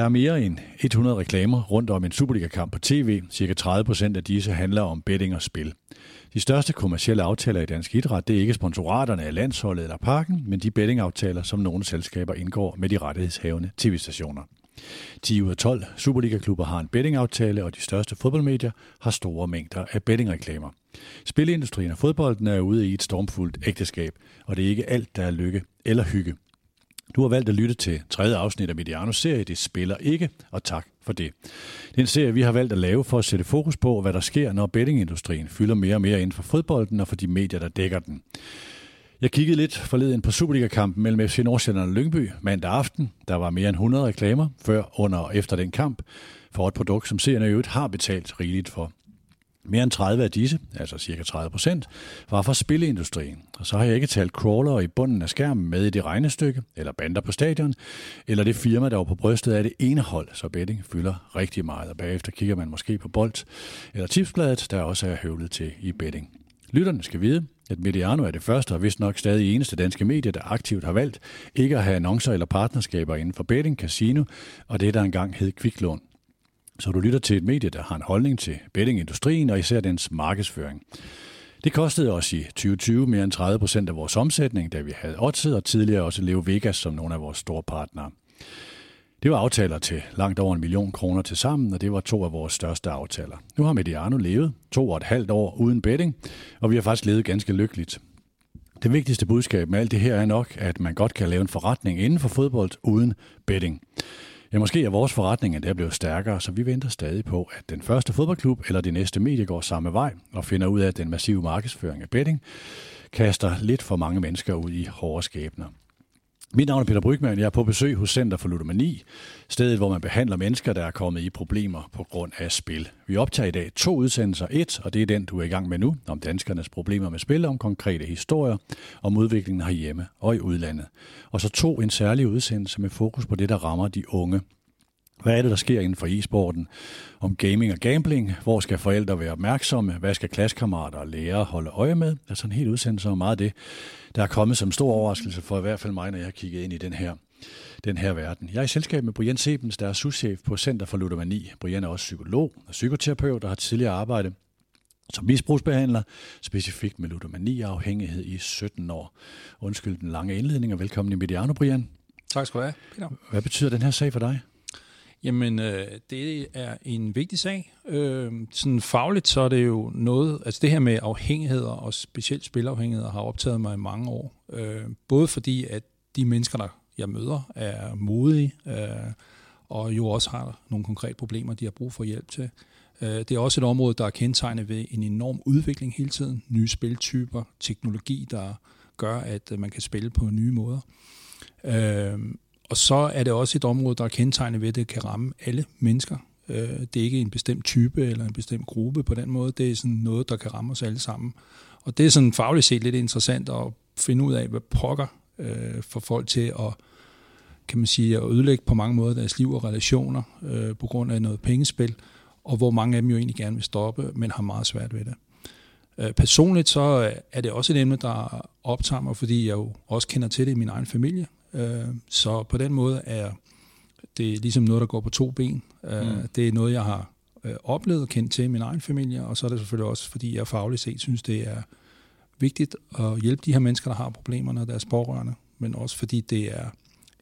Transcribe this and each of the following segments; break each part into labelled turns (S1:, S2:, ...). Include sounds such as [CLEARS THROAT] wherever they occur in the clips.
S1: Der er mere end 100 reklamer rundt om en Superliga-kamp på tv. Cirka 30 procent af disse handler om betting og spil. De største kommercielle aftaler i dansk idræt, det er ikke sponsoraterne af landsholdet eller parken, men de bettingaftaler, som nogle selskaber indgår med de rettighedshavende tv-stationer. 10 ud af 12 Superliga-klubber har en bettingaftale, og de største fodboldmedier har store mængder af bettingreklamer. Spilindustrien og fodbolden er ude i et stormfuldt ægteskab, og det er ikke alt, der er lykke eller hygge. Du har valgt at lytte til tredje afsnit af Medianos serie, Det spiller ikke, og tak for det. Det er en serie, vi har valgt at lave for at sætte fokus på, hvad der sker, når bettingindustrien fylder mere og mere inden for fodbolden og for de medier, der dækker den. Jeg kiggede lidt forleden på Superliga-kampen mellem FC Nordsjælland og Lyngby mandag aften. Der var mere end 100 reklamer før, under og efter den kamp for et produkt, som seerne i øvrigt har betalt rigeligt for. Mere end 30 af disse, altså cirka 30 procent, var fra spilleindustrien. Og så har jeg ikke talt crawler i bunden af skærmen med i det regnestykke, eller bander på stadion, eller det firma, der var på brystet af det ene hold, så betting fylder rigtig meget. Og bagefter kigger man måske på bold eller Tipsbladet, der også er høvlet til i betting. Lytterne skal vide, at Mediano er det første og vist nok stadig eneste danske medie, der aktivt har valgt ikke at have annoncer eller partnerskaber inden for betting, casino og det, der engang hed kviklån. Så du lytter til et medie, der har en holdning til bettingindustrien og især dens markedsføring. Det kostede os i 2020 mere end 30 procent af vores omsætning, da vi havde Odset og tidligere også Leo Vegas som nogle af vores store partnere. Det var aftaler til langt over en million kroner til sammen, og det var to af vores største aftaler. Nu har Mediano levet to og et halvt år uden betting, og vi har faktisk levet ganske lykkeligt. Det vigtigste budskab med alt det her er nok, at man godt kan lave en forretning inden for fodbold uden betting. Ja, måske er vores forretning endda blevet stærkere, så vi venter stadig på, at den første fodboldklub eller de næste medie går samme vej og finder ud af, at den massive markedsføring af betting kaster lidt for mange mennesker ud i hårde skæbner. Mit navn er Peter Brygman. Jeg er på besøg hos Center for Ludomani, stedet hvor man behandler mennesker, der er kommet i problemer på grund af spil. Vi optager i dag to udsendelser. Et, og det er den, du er i gang med nu, om danskernes problemer med spil, om konkrete historier, om udviklingen herhjemme og i udlandet. Og så to, en særlig udsendelse med fokus på det, der rammer de unge. Hvad er det, der sker inden for e-sporten? Om gaming og gambling? Hvor skal forældre være opmærksomme? Hvad skal klassekammerater og lærere holde øje med? Altså en helt udsendelse om meget af det, der er kommet som stor overraskelse for i hvert fald mig, når jeg har kigget ind i den her, den her verden. Jeg er i selskab med Brian Sebens, der er souschef på Center for Ludomani. Brian er også psykolog og psykoterapeut, der har tidligere arbejdet som misbrugsbehandler, specifikt med ludomani og afhængighed i 17 år. Undskyld den lange indledning, og velkommen i Mediano, Brian.
S2: Tak skal du have, Peter.
S1: Hvad betyder den her sag for dig?
S2: Jamen, øh, det er en vigtig sag. Øh, sådan fagligt, så er det jo noget, altså det her med afhængigheder, og specielt spilafhængigheder, har optaget mig i mange år. Øh, både fordi, at de mennesker, der jeg møder, er modige, øh, og jo også har nogle konkrete problemer, de har brug for hjælp til. Øh, det er også et område, der er kendetegnet ved en enorm udvikling hele tiden. Nye spiltyper, teknologi, der gør, at øh, man kan spille på nye måder. Øh, og så er det også et område, der er kendetegnet ved, at det kan ramme alle mennesker. Øh, det er ikke en bestemt type eller en bestemt gruppe på den måde. Det er sådan noget, der kan ramme os alle sammen. Og det er sådan fagligt set lidt interessant at finde ud af, hvad pokker øh, for folk til at kan man sige, at ødelægge på mange måder deres liv og relationer øh, på grund af noget pengespil, og hvor mange af dem jo egentlig gerne vil stoppe, men har meget svært ved det. Øh, personligt så er det også et emne, der optager mig, fordi jeg jo også kender til det i min egen familie. Øh, så på den måde er det ligesom noget, der går på to ben. Øh, mm. Det er noget, jeg har øh, oplevet og kendt til i min egen familie, og så er det selvfølgelig også, fordi jeg fagligt set synes, det er vigtigt at hjælpe de her mennesker, der har problemer, og deres pårørende, men også fordi det er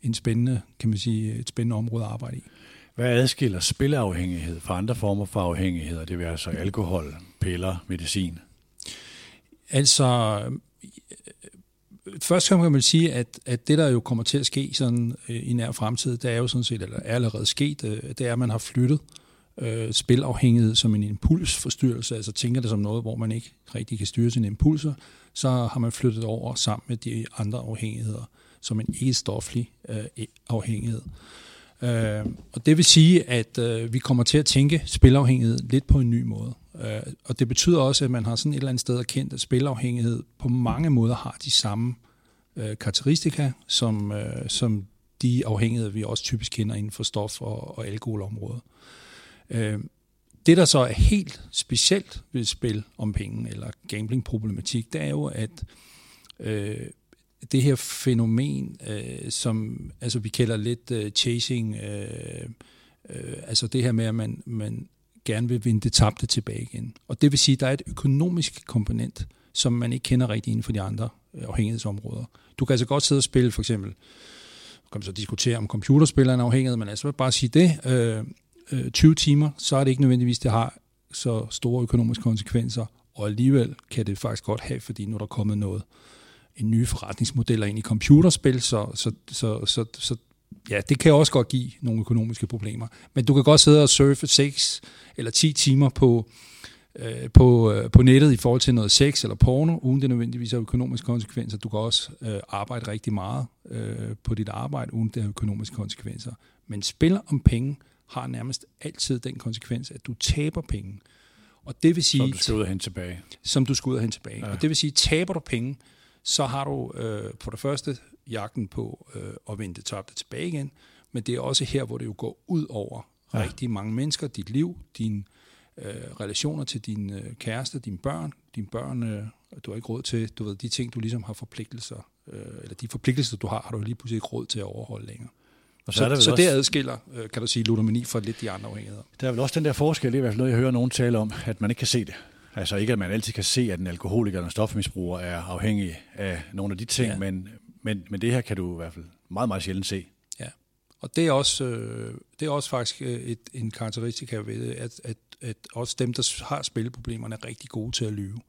S2: en spændende, kan man sige, et spændende område at arbejde i.
S1: Hvad adskiller spilafhængighed fra andre former for afhængigheder? Det vil altså alkohol, piller, medicin?
S2: Altså, først kan man sige, at, at det, der jo kommer til at ske sådan, øh, i nær fremtid, det er jo sådan set, eller er allerede sket, øh, det er, at man har flyttet øh, spilafhængighed som en impulsforstyrrelse, altså tænker det som noget, hvor man ikke rigtig kan styre sine impulser, så har man flyttet over sammen med de andre afhængigheder, som en ikke-stoflig øh, afhængighed. Øh, og det vil sige, at øh, vi kommer til at tænke spilafhængighed lidt på en ny måde. Øh, og det betyder også, at man har sådan et eller andet sted erkendt, at spilafhængighed på mange måder har de samme øh, karakteristika, som, øh, som de afhængigheder, vi også typisk kender inden for stof- og, og alkoholområdet. Øh, det, der så er helt specielt ved spil om penge eller gambling-problematik, det er jo, at øh, det her fænomen, øh, som altså vi kalder lidt øh, chasing, øh, øh, altså det her med, at man, man gerne vil vinde det tabte tilbage igen. Og det vil sige, at der er et økonomisk komponent, som man ikke kender rigtig inden for de andre øh, afhængighedsområder. Du kan altså godt sidde og spille, for eksempel, kan man så diskutere om computerspil er en afhængighed, men altså bare sige det, øh, øh, 20 timer, så er det ikke nødvendigvis, det har så store økonomiske konsekvenser, og alligevel kan det faktisk godt have, fordi nu er der kommet noget, en nye forretningsmodeller ind i computerspil, så, så, så, så, så ja, det kan også godt give nogle økonomiske problemer. Men du kan godt sidde og surfe 6 eller 10 timer på, øh, på, øh, på nettet i forhold til noget sex eller porno, uden det nødvendigvis har økonomiske konsekvenser. Du kan også øh, arbejde rigtig meget øh, på dit arbejde, uden det har økonomiske konsekvenser. Men spil om penge har nærmest altid den konsekvens, at du taber penge. Og det vil sige...
S1: Som du skal ud og hente tilbage.
S2: Som du skal ud og hente tilbage. Ja. Og det vil sige, taber du penge, så har du øh, på det første jagten på øh, at vende det tabte tilbage igen, men det er også her, hvor det jo går ud over ja. rigtig mange mennesker, dit liv, dine øh, relationer til din øh, kæreste, dine børn, dine børn, øh, du har ikke råd til, du ved, de ting, du ligesom har forpligtelser, øh, eller de forpligtelser, du har, har du lige pludselig ikke råd til at overholde længere. Og så, så, det, så også, det adskiller, øh, kan du sige, ludomani fra lidt de andre afhængigheder.
S1: Der er vel også den der forskel, det er i hvert fald noget, jeg hører nogen tale om, at man ikke kan se det. Altså ikke, at man altid kan se, at en alkoholiker eller en stofmisbruger er afhængig af nogle af de ting, ja. men, men, men det her kan du i hvert fald meget, meget sjældent se.
S2: Ja, og det er også, øh, det er også faktisk øh, et, en karakteristika ved at, at, at også dem, der har spilleproblemerne, er rigtig gode til at lyve.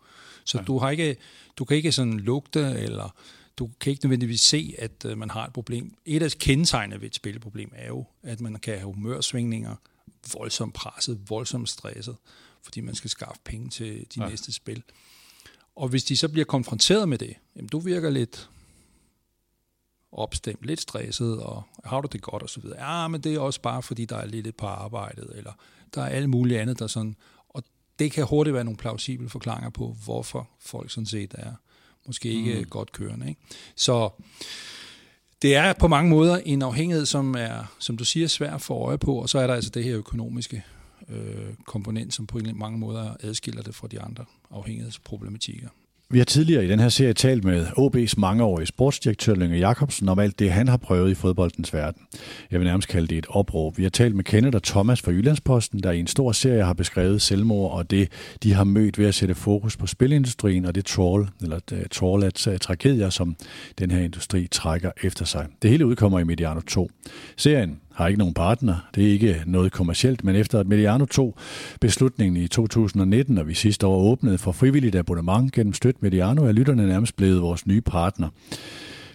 S2: Så ja. du, har ikke, du kan ikke sådan lugte, eller du kan ikke nødvendigvis se, at øh, man har et problem. Et af kendetegnene ved et spilleproblem er jo, at man kan have humørsvingninger, voldsomt presset, voldsomt stresset fordi man skal skaffe penge til de ja. næste spil. Og hvis de så bliver konfronteret med det, jamen du virker lidt opstemt, lidt stresset, og har du det godt, og så videre. Ja, men det er også bare, fordi der er lidt på arbejdet, eller der er alt muligt andet, der sådan, og det kan hurtigt være nogle plausible forklaringer på, hvorfor folk sådan set er måske ikke mm. godt kørende. Ikke? Så det er på mange måder en afhængighed, som er, som du siger, svær at få øje på, og så er der altså det her økonomiske øh, komponent, som på mange måder adskiller det fra de andre afhængighedsproblematikker.
S1: Vi har tidligere i den her serie talt med OB's mangeårige sportsdirektør Lønge Jacobsen om alt det, han har prøvet i fodboldens verden. Jeg vil nærmest kalde det et opråb. Vi har talt med Kenneth og Thomas fra Jyllandsposten, der i en stor serie har beskrevet selvmord og det, de har mødt ved at sætte fokus på spilindustrien og det troll, eller øh, det trawlats øh, tragedier, som den her industri trækker efter sig. Det hele udkommer i Mediano 2. Serien har ikke nogen partner. Det er ikke noget kommercielt, men efter at Mediano tog beslutningen i 2019, og vi sidste år åbnede for frivilligt abonnement gennem Støt Mediano, er lytterne nærmest blevet vores nye partner.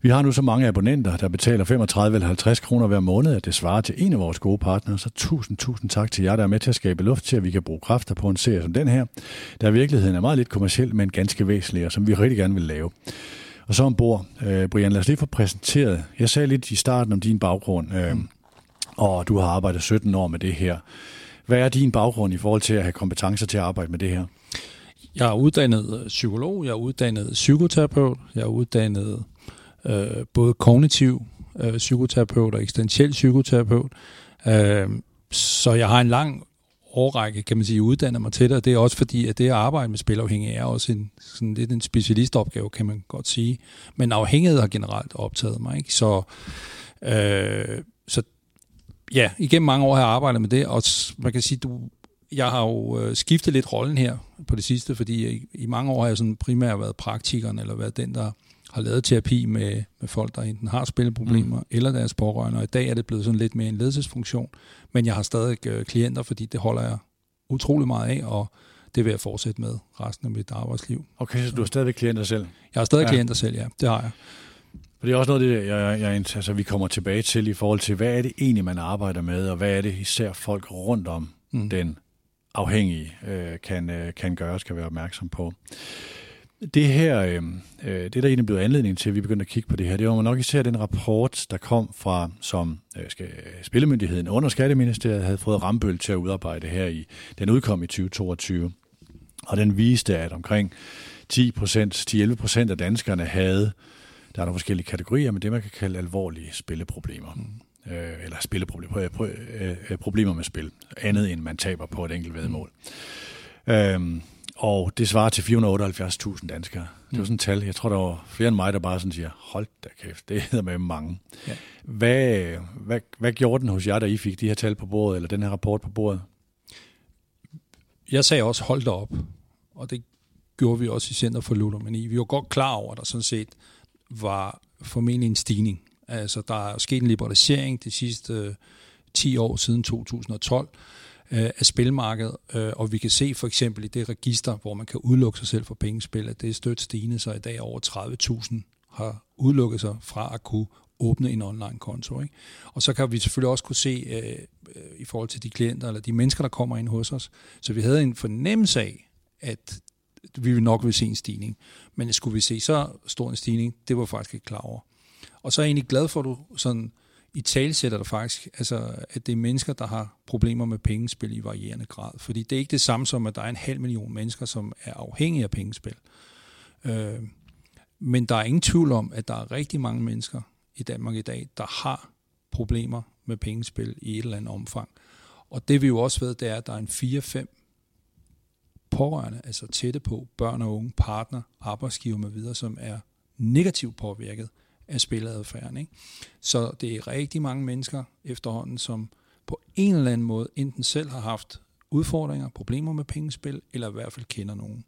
S1: Vi har nu så mange abonnenter, der betaler 35 eller 50 kroner hver måned, at det svarer til en af vores gode partnere. Så tusind, tusind tak til jer, der er med til at skabe luft til, at vi kan bruge kræfter på en serie som den her, der i virkeligheden er meget lidt kommerciel, men ganske væsentlig, og som vi rigtig gerne vil lave. Og så ombord, øh, Brian, lad os lige få præsenteret. Jeg sagde lidt i starten om din baggrund. Øh, og du har arbejdet 17 år med det her. Hvad er din baggrund i forhold til at have kompetencer til at arbejde med det her?
S2: Jeg er uddannet øh, psykolog, jeg er uddannet psykoterapeut, jeg er uddannet øh, både kognitiv øh, psykoterapeut og eksistentiel psykoterapeut. Øh, så jeg har en lang årrække, kan man sige, uddannet mig til det, og det er også fordi, at det at arbejde med spilafhængige er også en, sådan lidt en specialistopgave, kan man godt sige. Men afhængighed har generelt optaget mig, ikke? Så, øh, ja, igennem mange år har jeg arbejdet med det, og man kan sige, du, jeg har jo øh, skiftet lidt rollen her på det sidste, fordi i, i mange år har jeg sådan primært været praktikeren, eller været den, der har lavet terapi med, med folk, der enten har spilleproblemer mm. eller deres pårørende, og i dag er det blevet sådan lidt mere en ledelsesfunktion, men jeg har stadig øh, klienter, fordi det holder jeg utrolig meget af, og det vil jeg fortsætte med resten af mit arbejdsliv.
S1: Okay, så du har stadig klienter selv?
S2: Jeg har stadig ja. klienter selv, ja. Det har jeg.
S1: Og det er også noget, det, jeg, jeg, altså, vi kommer tilbage til i forhold til, hvad er det egentlig, man arbejder med, og hvad er det især folk rundt om mm. den afhængige øh, kan, øh, kan gøre, skal være opmærksom på. Det her, øh, øh, det der egentlig blev anledning til, at vi begyndte at kigge på det her, det var nok især den rapport, der kom fra, som øh, skal, Spillemyndigheden under Skatteministeriet havde fået Rambøl til at udarbejde her i, den udkom i 2022. Og den viste, at omkring 10% 10-11 procent af danskerne havde der er nogle forskellige kategorier, men det man kan kalde alvorlige spilleproblemer. Mm. Øh, eller spilleproblemer, øh, øh, øh, problemer med spil. Andet end man taber på et enkelt vedmål. Mm. Øhm, Og det svarer til 478.000 danskere. Det var mm. sådan et tal. Jeg tror, der var flere end mig, der bare sådan siger, hold da kæft, det hedder med mange. Ja. Hvad, hvad, hvad gjorde den hos jer, da I fik de her tal på bordet, eller den her rapport på bordet?
S2: Jeg sagde også, hold da op. Og det gjorde vi også i Center for Ludomani. Vi var godt klar over, at der sådan set var formentlig en stigning. Altså, der er sket en liberalisering de sidste øh, 10 år siden 2012 øh, af spilmarkedet, øh, og vi kan se for eksempel i det register, hvor man kan udelukke sig selv for pengespil, at det er stødt stigende, så i dag over 30.000 har udelukket sig fra at kunne åbne en online-konto. Ikke? Og så kan vi selvfølgelig også kunne se øh, øh, i forhold til de klienter, eller de mennesker, der kommer ind hos os. Så vi havde en fornemmelse af, at vi vil nok vil se en stigning. Men skulle vi se så stor en stigning, det var jeg faktisk ikke klar over. Og så er jeg egentlig glad for, at du sådan i talsætter der faktisk, altså, at det er mennesker, der har problemer med pengespil i varierende grad. Fordi det er ikke det samme som, at der er en halv million mennesker, som er afhængige af pengespil. Øh, men der er ingen tvivl om, at der er rigtig mange mennesker i Danmark i dag, der har problemer med pengespil i et eller andet omfang. Og det vi jo også ved, det er, at der er en 4-5 pårørende, altså tætte på, børn og unge, partner, arbejdsgiver med videre, som er negativt påvirket af spiladfærden. Ikke? Så det er rigtig mange mennesker efterhånden, som på en eller anden måde enten selv har haft udfordringer, problemer med pengespil, eller i hvert fald kender nogen.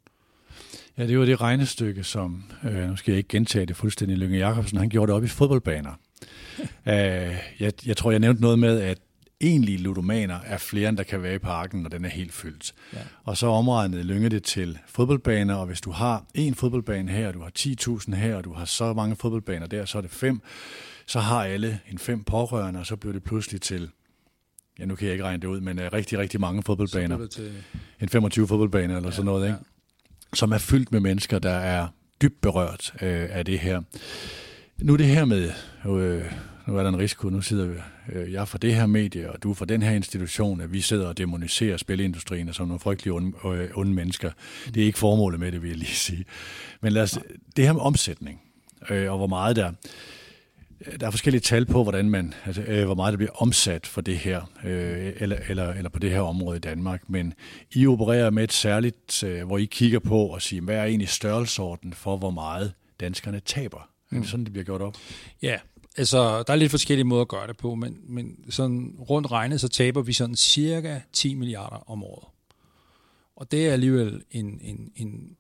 S1: Ja, det var det regnestykke, som, øh, nu skal jeg ikke gentage det fuldstændig, Lønge Jacobsen, han gjorde det op i fodboldbaner. uh, [LAUGHS] jeg, jeg tror, jeg nævnte noget med, at egentlige ludomaner er flere, end der kan være i parken, når den er helt fyldt. Ja. Og så omregnede Lynge det til fodboldbaner, og hvis du har en fodboldbane her, og du har 10.000 her, og du har så mange fodboldbaner der, så er det fem, så har alle en fem pårørende, og så bliver det pludselig til, ja nu kan jeg ikke regne det ud, men uh, rigtig, rigtig mange fodboldbaner. til... En 25 fodboldbaner eller ja, sådan noget, ikke? Ja. som er fyldt med mennesker, der er dybt berørt øh, af det her. Nu det her med øh, nu er der en risiko, nu sidder øh, jeg fra det her medie, og du fra den her institution, at vi sidder og demoniserer spilindustrien som nogle frygtelige onde, øh, onde mennesker. Det er ikke formålet med det, vil jeg lige sige. Men lad os, det her med omsætning, øh, og hvor meget der der er forskellige tal på, hvordan man, altså, øh, hvor meget der bliver omsat for det her, øh, eller, eller, eller på det her område i Danmark. Men I opererer med et særligt, øh, hvor I kigger på og siger, hvad er egentlig størrelsesorden for, hvor meget danskerne taber? Er det mm. sådan, det bliver gjort op?
S2: Ja, Altså, der er lidt forskellige måder at gøre det på, men, men sådan rundt regnet, så taber vi sådan cirka 10 milliarder om året. Og det er alligevel en, en, en,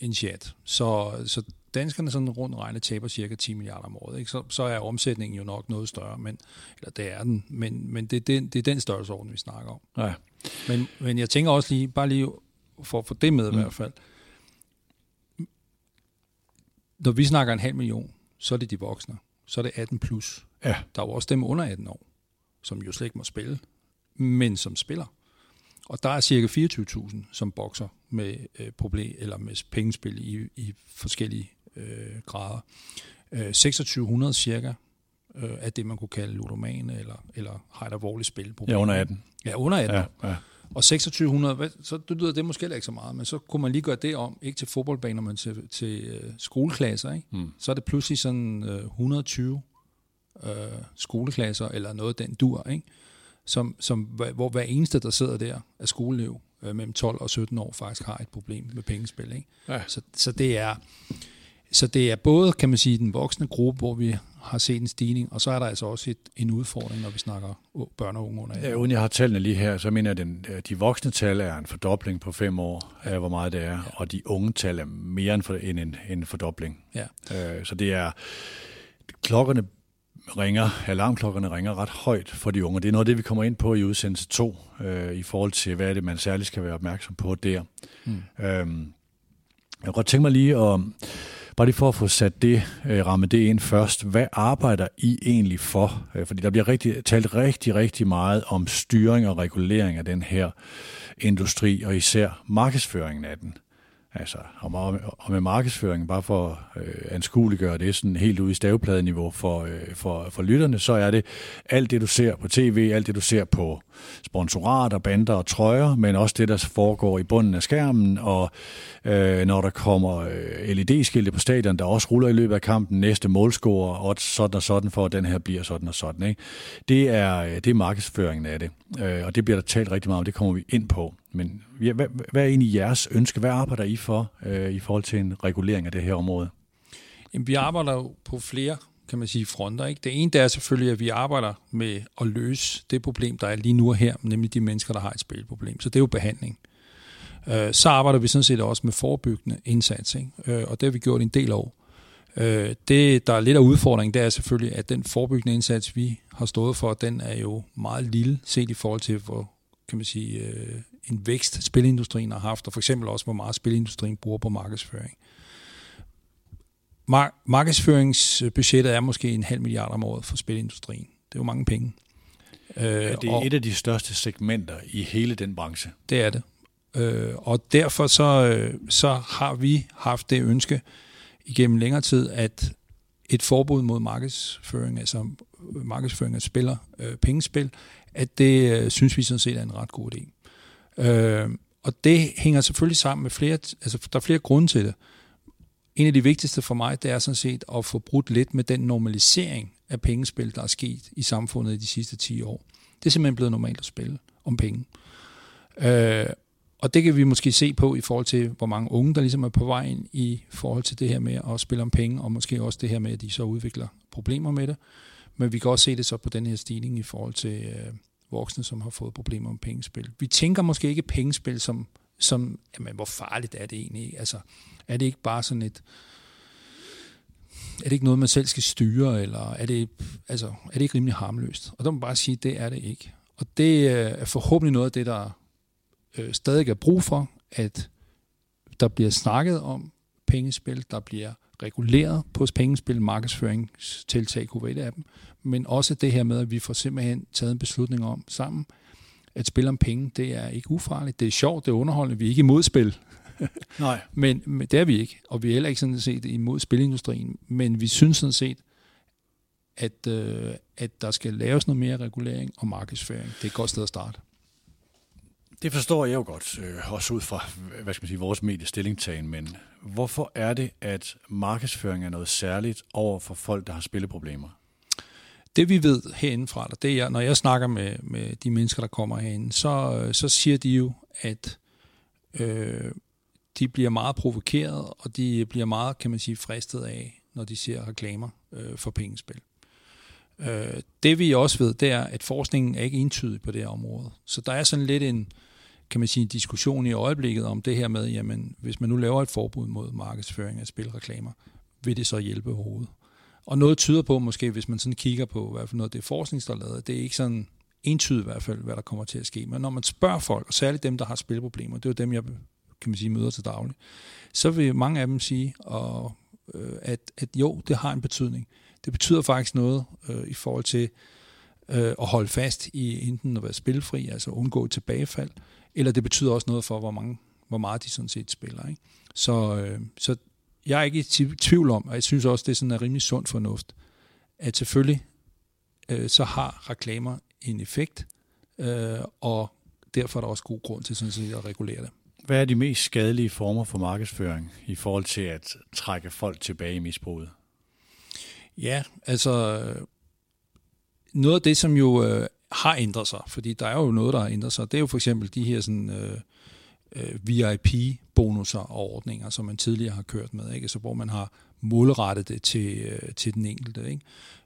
S2: en chat. Så, så danskerne sådan rundt regnet taber cirka 10 milliarder om året. Ikke? Så, så er omsætningen jo nok noget større, men, eller det er den, men, men det, det, det er den størrelsesorden, vi snakker om. Ja. Men, men jeg tænker også lige, bare lige for at få det med mm. i hvert fald, når vi snakker en halv million, så er det de voksne så er det 18 plus. Ja. Der er jo også dem under 18 år, som jo slet ikke må spille, men som spiller. Og der er cirka 24.000, som bokser med øh, problem eller med pengespil i, i forskellige øh, grader. Øh, 2600 cirka øh, er det, man kunne kalde ludomane, eller, eller har et alvorligt spilproblem.
S1: Ja, under 18.
S2: Ja, under 18. Ja, ja. Og 2600, så det lyder det måske ikke så meget, men så kunne man lige gøre det om, ikke til fodboldbaner, men til, til uh, skoleklasser. Ikke? Mm. Så er det pludselig sådan uh, 120 uh, skoleklasser, eller noget den dur, ikke? Som, som, hvor hver eneste, der sidder der, er skoleelev uh, mellem 12 og 17 år, faktisk har et problem med pengespil. Ikke? Ja. Så, så det er... Så det er både, kan man sige, den voksne gruppe, hvor vi har set en stigning, og så er der altså også et, en udfordring, når vi snakker børn og unge under
S1: Ja, uden jeg har tallene lige her, så mener jeg, at den, de voksne tal er en fordobling på fem år af, hvor meget det er, ja. og de unge tal er mere end, for, end en, en fordobling. Ja. Øh, så det er, klokkerne ringer, alarmklokkerne ringer ret højt for de unge. Det er noget af det, vi kommer ind på i udsendelse 2, øh, i forhold til, hvad er det, man særligt skal være opmærksom på der. Mm. Øhm, jeg kunne godt tænke mig lige at Bare lige for at få sat det, øh, ramme det ind først. Hvad arbejder I egentlig for? Øh, fordi der bliver rigtig, talt rigtig, rigtig meget om styring og regulering af den her industri, og især markedsføringen af den. Altså, og, og med markedsføring, bare for at øh, anskueliggøre det sådan helt ude i stavepladeniveau for, øh, for, for lytterne, så er det alt det, du ser på tv, alt det, du ser på sponsorater, bander og trøjer, men også det, der foregår i bunden af skærmen, og øh, når der kommer øh, LED-skilte på stadion, der også ruller i løbet af kampen, næste målscorer, og sådan og sådan, for at den her bliver sådan og sådan. Ikke? Det, er, øh, det er markedsføringen af det, øh, og det bliver der talt rigtig meget om, det kommer vi ind på. Men hvad, hvad er egentlig jeres ønske? Hvad arbejder I for øh, i forhold til en regulering af det her område?
S2: Jamen, vi arbejder jo på flere kan man sige, fronter. Ikke? Det ene det er selvfølgelig, at vi arbejder med at løse det problem, der er lige nu og her, nemlig de mennesker, der har et spilproblem. Så det er jo behandling. Øh, så arbejder vi sådan set også med forebyggende indsats, ikke? Øh, og det har vi gjort en del år. Øh, det, der er lidt af udfordringen, det er selvfølgelig, at den forebyggende indsats, vi har stået for, den er jo meget lille, set i forhold til, hvor kan man sige, øh, en vækst spilindustrien har haft, og for eksempel også, hvor meget spilindustrien bruger på markedsføring. Mar- markedsføringsbudgettet er måske en halv milliard om året for spilindustrien. Det er jo mange penge.
S1: Ja, det er og, et af de største segmenter i hele den branche.
S2: Det er det. Øh, og derfor så, øh, så har vi haft det ønske igennem længere tid, at et forbud mod markedsføring, altså markedsføring af spiller, øh, pengespil, at det øh, synes vi sådan set er en ret god idé. Øh, og det hænger selvfølgelig sammen med flere, altså der er flere grunde til det. En af de vigtigste for mig, det er sådan set at få brudt lidt med den normalisering af pengespil, der er sket i samfundet i de sidste 10 år. Det er simpelthen blevet normalt at spille om penge. Øh, og det kan vi måske se på i forhold til, hvor mange unge, der ligesom er på vej ind i forhold til det her med at spille om penge, og måske også det her med, at de så udvikler problemer med det. Men vi kan også se det så på den her stigning i forhold til øh, voksne, som har fået problemer med pengespil. Vi tænker måske ikke pengespil som, som jamen, hvor farligt er det egentlig? Altså, er det ikke bare sådan et, er det ikke noget, man selv skal styre, eller er det, altså, er det ikke rimelig harmløst? Og der må man bare sige, det er det ikke. Og det øh, er forhåbentlig noget af det, der øh, stadig er brug for, at der bliver snakket om pengespil, der bliver reguleret på pengespil, markedsføringstiltag kunne være af dem, men også det her med, at vi får simpelthen taget en beslutning om sammen, at spille om penge, det er ikke ufarligt, det er sjovt, det er underholdende, vi er ikke imod spil. [LAUGHS] Nej. men, men det er vi ikke, og vi er heller ikke sådan set imod spilindustrien, men vi synes sådan set, at, øh, at der skal laves noget mere regulering og markedsføring. Det er et godt sted at starte.
S1: Det forstår jeg jo godt, øh, også ud fra hvad skal man sige, vores mediestillingtagen, men hvorfor er det, at markedsføring er noget særligt over for folk, der har spilleproblemer?
S2: Det vi ved herindefra, det er, når jeg snakker med, med de mennesker, der kommer herinde, så, øh, så siger de jo, at øh, de bliver meget provokeret, og de bliver meget, kan man sige, fristet af, når de ser reklamer øh, for pengespil. Øh, det vi også ved, det er, at forskningen er ikke entydig på det her område. Så der er sådan lidt en, kan man sige, en diskussion i øjeblikket om det her med, jamen, hvis man nu laver et forbud mod markedsføring af spilreklamer, vil det så hjælpe overhovedet? Og noget tyder på, måske hvis man sådan kigger på, hvad for noget det er forskning, der er lavet, det er ikke sådan entydigt i hvert fald, hvad der kommer til at ske. Men når man spørger folk, og særligt dem, der har spilproblemer, det er jo dem, jeg kan man sige, møder til daglig, så vil mange af dem sige, og, øh, at, at jo, det har en betydning. Det betyder faktisk noget øh, i forhold til øh, at holde fast i enten at være spilfri, altså undgå tilbagefald, tilbagefald, eller det betyder også noget for, hvor, mange, hvor meget de sådan set spiller. Ikke? Så, øh, så jeg er ikke i tvivl om, og jeg synes også, det er sådan en rimelig sund fornuft, at selvfølgelig øh, så har reklamer en effekt, øh, og derfor er der også god grund til sådan set at regulere det.
S1: Hvad er de mest skadelige former for markedsføring i forhold til at trække folk tilbage i misbruget?
S2: Ja, altså noget af det, som jo øh, har ændret sig, fordi der er jo noget, der har ændret sig, det er jo for eksempel de her sådan, øh, øh, VIP-bonusser og ordninger, som man tidligere har kørt med, ikke? Så hvor man har målrettet det til, øh, til den enkelte. Ikke?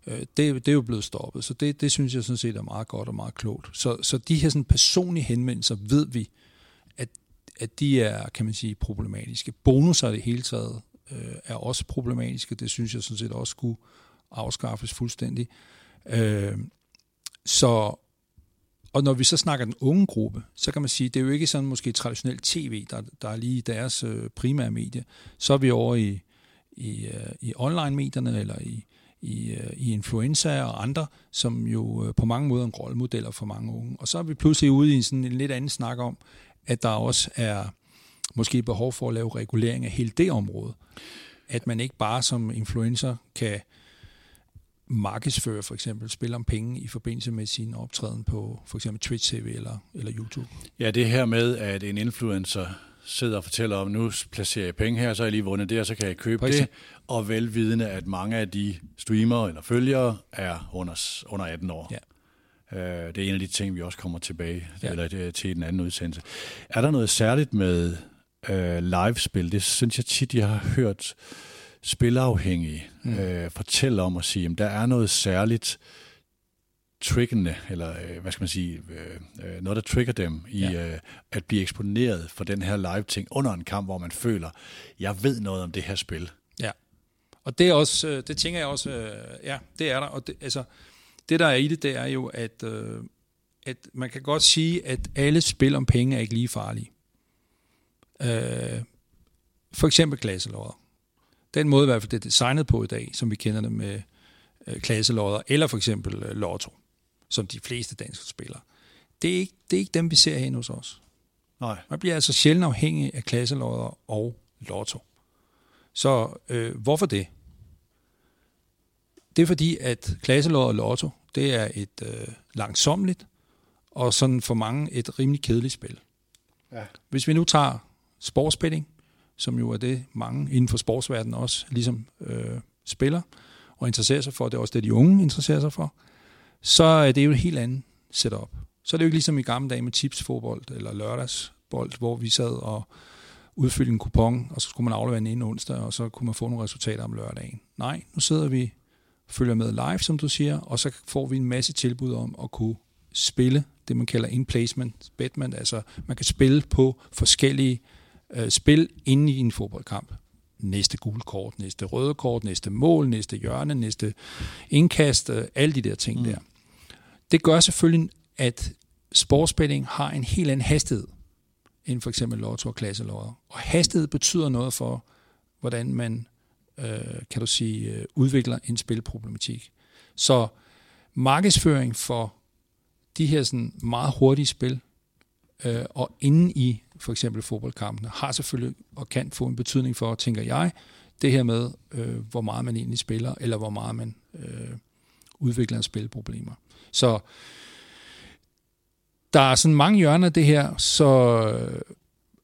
S2: Øh, det, det er jo blevet stoppet, så det, det synes jeg sådan set er meget godt og meget klogt. Så, så de her sådan personlige henvendelser ved vi, at, at de er, kan man sige, problematiske. Bonusser i det hele taget øh, er også problematiske. Det synes jeg sådan set også skulle afskaffes fuldstændig. Øh, så, og når vi så snakker den unge gruppe, så kan man sige, det er jo ikke sådan måske traditionelt tv, der, der er lige deres øh, primære medie. Så er vi over i, i, øh, i online-medierne, eller i, i, øh, i influenza og andre, som jo øh, på mange måder er en rollemodeller for mange unge. Og så er vi pludselig ude i sådan en lidt anden snak om, at der også er måske behov for at lave regulering af hele det område. At man ikke bare som influencer kan markedsføre for eksempel, spiller om penge i forbindelse med sin optræden på for eksempel Twitch TV eller, eller YouTube.
S1: Ja, det her med, at en influencer sidder og fortæller om, nu placerer jeg penge her, så har jeg lige vundet det, og så kan jeg købe det, og velvidende, at mange af de streamere eller følgere er under, under 18 år. Ja. Øh, det er en af de ting, vi også kommer tilbage ja. eller øh, til den anden udsendelse. Er der noget særligt med øh, live-spil? Det synes jeg tit, jeg har hørt spilafhængige mm. øh, fortælle om at sige, at der er noget særligt triggende, eller øh, hvad skal man sige, øh, øh, noget, der trigger dem i ja. øh, at blive eksponeret for den her live-ting under en kamp, hvor man føler, jeg ved noget om det her spil.
S2: Ja, og det er også, øh, det tænker jeg også, øh, ja, det er der, og det, altså, det der er i det, det er jo, at, øh, at man kan godt sige, at alle spil om penge er ikke lige farlige. Øh, for eksempel klasselodder. Den måde i hvert fald, det er designet på i dag, som vi kender det med øh, klasselodder, eller for eksempel øh, lotto, som de fleste danske spillere. Det er, ikke, det er ikke dem, vi ser hen hos os.
S1: Nej.
S2: Man bliver altså sjældent afhængig af klasselodder og lotto. Så øh, hvorfor det? Det er fordi, at klasselodder og lotto, det er et øh, langsomligt og sådan for mange et rimelig kedeligt spil. Ja. Hvis vi nu tager sportsbetting, som jo er det mange inden for sportsverdenen også ligesom øh, spiller og interesserer sig for, det er også det, de unge interesserer sig for, så øh, er det jo et helt andet setup. Så er det jo ikke ligesom i gamle dage med tipsfodbold eller lørdagsbold, hvor vi sad og udfyldte en kupon, og så skulle man aflevere den inden onsdag, og så kunne man få nogle resultater om lørdagen. Nej, nu sidder vi følger med live, som du siger, og så får vi en masse tilbud om at kunne spille det, man kalder in-placement betman, altså man kan spille på forskellige øh, spil inde i en fodboldkamp. Næste gule kort, næste røde kort, næste mål, næste hjørne, næste indkast, øh, alle de der ting mm. der. Det gør selvfølgelig, at sportsbetting har en helt anden hastighed end for eksempel lotto og klasselodder. Og hastighed betyder noget for, hvordan man øh, kan du sige, øh, udvikler en spilproblematik. Så markedsføring for de her sådan meget hurtige spil, øh, og inden i for eksempel fodboldkampene, har selvfølgelig og kan få en betydning for, tænker jeg, det her med, øh, hvor meget man egentlig spiller, eller hvor meget man øh, udvikler en spilproblemer. Så der er sådan mange hjørner af det her, så,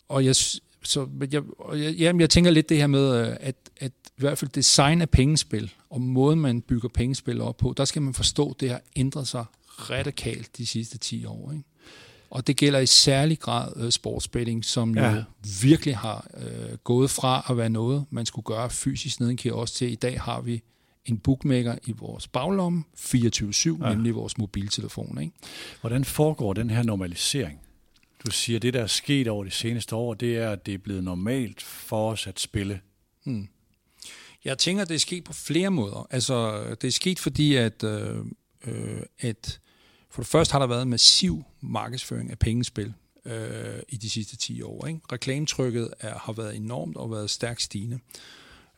S2: og jeg, så jeg, jeg, jamen, jeg tænker lidt det her med, øh, at, at i hvert fald design af pengespil, og måden man bygger pengespil op på, der skal man forstå, at det har ændret sig radikalt de sidste 10 år. Ikke? Og det gælder i særlig grad uh, sportsbetting, som ja. jo virkelig har uh, gået fra at være noget, man skulle gøre fysisk nede i kiosk til. I dag har vi en bookmaker i vores baglomme, 24-7, ja. nemlig vores mobiltelefon. Ikke?
S1: Hvordan foregår den her normalisering? Du siger, at det, der er sket over de seneste år, det er, at det er blevet normalt for os at spille. Hmm.
S2: Jeg tænker, at det er sket på flere måder. Altså, det er sket, fordi at, øh, øh, at for det første har der været massiv markedsføring af pengespil øh, i de sidste 10 år. Ikke? Reklametrykket er, har været enormt og været stærkt stigende.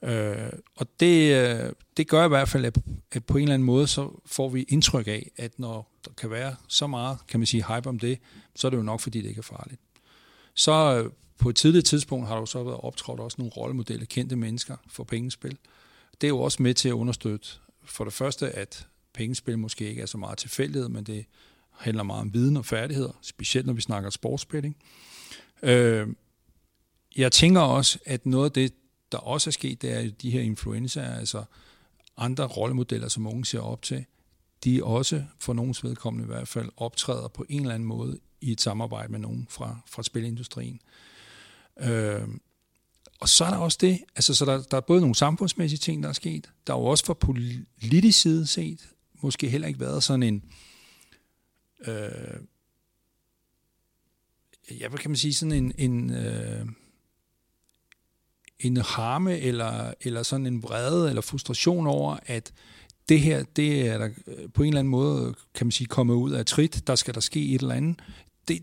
S2: Øh, og det, øh, det gør i hvert fald, at, at på en eller anden måde, så får vi indtryk af, at når der kan være så meget, kan man sige, hype om det, så er det jo nok, fordi det ikke er farligt. Så øh, på et tidligt tidspunkt har der jo så været optrådt også nogle rollemodeller, kendte mennesker for pengespil. Det er jo også med til at understøtte for det første, at pengespil måske ikke er så meget tilfældighed, men det handler meget om viden og færdigheder, specielt når vi snakker sportsspilling. Øh, jeg tænker også, at noget af det, der også er sket, det er de her influencer, altså andre rollemodeller, som unge ser op til, de også, for nogens vedkommende i hvert fald, optræder på en eller anden måde i et samarbejde med nogen fra, fra spilindustrien. Øh, og så er der også det, altså så der, der er både nogle samfundsmæssige ting, der er sket, der er jo også fra politisk side set, måske heller ikke været sådan en, øh, ja, hvad kan man sige, sådan en, en, øh, en harme eller, eller sådan en vrede eller frustration over, at det her, det er der øh, på en eller anden måde, kan man sige, kommet ud af trit, der skal der ske et eller andet. Det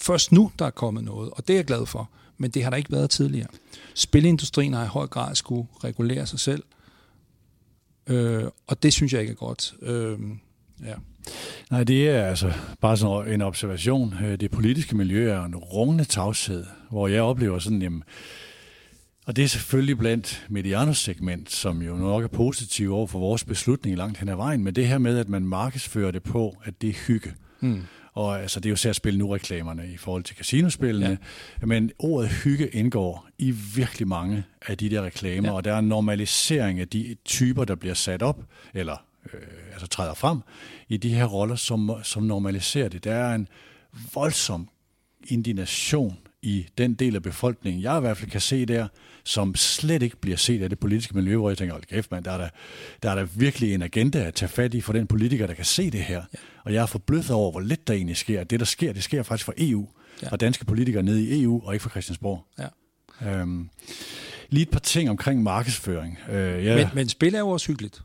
S2: først nu, der er kommet noget, og det er jeg glad for men det har der ikke været tidligere. Spilindustrien har i høj grad skulle regulere sig selv, øh, og det synes jeg ikke er godt. Øh, ja.
S1: Nej, det er altså bare sådan en observation. Øh, det politiske miljø er en rungende tavshed, hvor jeg oplever sådan, jamen, og det er selvfølgelig blandt Medianos segment, som jo nok er positiv over for vores beslutning langt hen ad vejen, men det her med, at man markedsfører det på, at det er hygge. Mm. Og altså, det er jo særligt spil nu reklamerne i forhold til casinospillene. Ja. Men ordet hygge indgår i virkelig mange af de der reklamer, ja. og der er en normalisering af de typer, der bliver sat op, eller øh, altså træder frem i de her roller, som, som normaliserer det. Der er en voldsom indignation i den del af befolkningen, jeg i hvert fald kan se der, som slet ikke bliver set af det politiske miljø, hvor jeg tænker, hold kæft mand, der er der, der er der virkelig en agenda at tage fat i for den politiker, der kan se det her. Ja. Og jeg er forbløffet over, hvor lidt der egentlig sker. Det, der sker, det sker faktisk fra EU, ja. fra danske politikere nede i EU, og ikke fra Christiansborg. Ja. Øhm, lige et par ting omkring markedsføring.
S2: Øh, ja. men, men spil er jo også hyggeligt.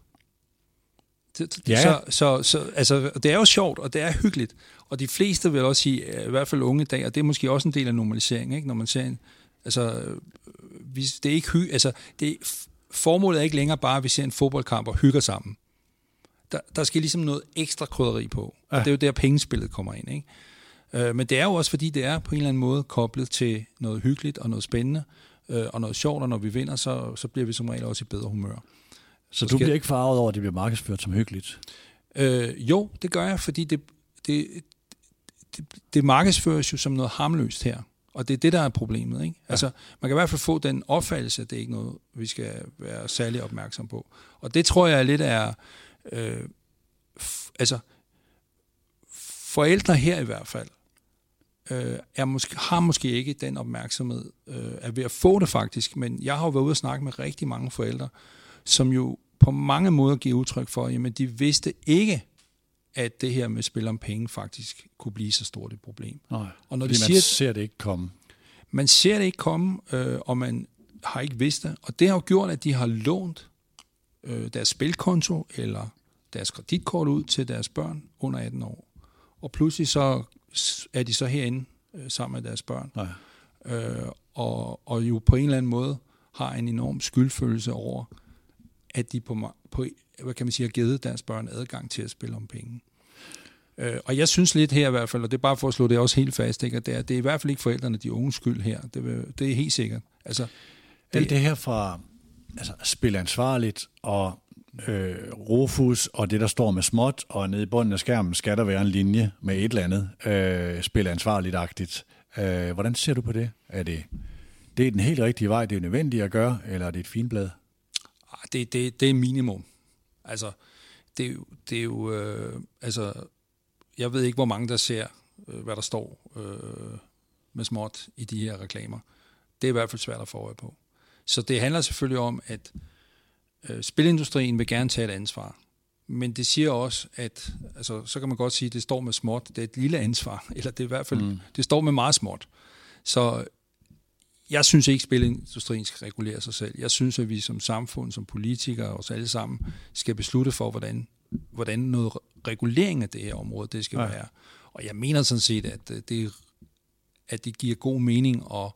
S2: Det, ja. så, så, så, altså, det er jo sjovt, og det er hyggeligt. Og de fleste vil også sige, i hvert fald unge i dag, og det er måske også en del af normalisering, ikke? når man ser en, altså, vi, det er ikke hy, altså, det, formålet er ikke længere bare, at vi ser en fodboldkamp og hygger sammen. Der, der skal ligesom noget ekstra krydderi på, ja. og det er jo der, pengespillet kommer ind. Ikke? Øh, men det er jo også, fordi det er på en eller anden måde koblet til noget hyggeligt og noget spændende, øh, og noget sjovt, og når vi vinder, så, så bliver vi som regel også i bedre humør.
S1: Så, så du bliver ikke farvet over, at det bliver markedsført som hyggeligt?
S2: Øh, jo, det gør jeg, fordi det, det, det, det markedsføres jo som noget harmløst her. Og det er det, der er problemet. Ikke? Ja. Altså, man kan i hvert fald få den opfattelse, at det er ikke noget, vi skal være særlig opmærksom på. Og det tror jeg lidt er... Øh, altså, forældre her i hvert fald, øh, er måske, har måske ikke den opmærksomhed, øh, er ved at få det faktisk, men jeg har jo været ude og snakke med rigtig mange forældre, som jo på mange måder giver udtryk for, jamen de vidste ikke, at det her med spil om penge faktisk kunne blive så stort et problem.
S1: Nej, og når de siger, man ser det ikke komme.
S2: Man ser det ikke komme, øh, og man har ikke vidst det. Og det har jo gjort, at de har lånt øh, deres spilkonto eller deres kreditkort ud til deres børn under 18 år. Og pludselig så er de så herinde øh, sammen med deres børn. Nej. Øh, og, og jo på en eller anden måde har en enorm skyldfølelse over, at de på, på hvad kan man sige, har givet deres børn adgang til at spille om penge. Øh, og jeg synes lidt her i hvert fald, og det er bare for at slå det også helt fast, ikke, at det er, det er i hvert fald ikke forældrene, de unge skyld her. Det, det er helt sikkert. Altså,
S1: det, Alt det her fra altså, spille ansvarligt og øh, Rufus og det, der står med småt, og nede i bunden af skærmen skal der være en linje med et eller andet øh, spille ansvarligt-agtigt. Øh, hvordan ser du på det? Er det, det er den helt rigtige vej, det er nødvendigt at gøre, eller er det et finblad?
S2: Ah, det, det, det er minimum. Altså, det, det er jo, øh, altså, jeg ved ikke, hvor mange der ser, øh, hvad der står øh, med småt i de her reklamer. Det er i hvert fald svært at få øje på. Så det handler selvfølgelig om, at øh, spilindustrien vil gerne tage et ansvar. Men det siger også, at altså, så kan man godt sige, at det står med småt. Det er et lille ansvar, [LAUGHS] eller det er i hvert fald, mm. det står med meget småt. Så jeg synes ikke, at spilindustrien skal regulere sig selv. Jeg synes, at vi som samfund, som politikere, os alle sammen, skal beslutte for, hvordan, hvordan noget regulering af det her område, det skal ja. være. Og jeg mener sådan set, at øh, det, at det giver god mening at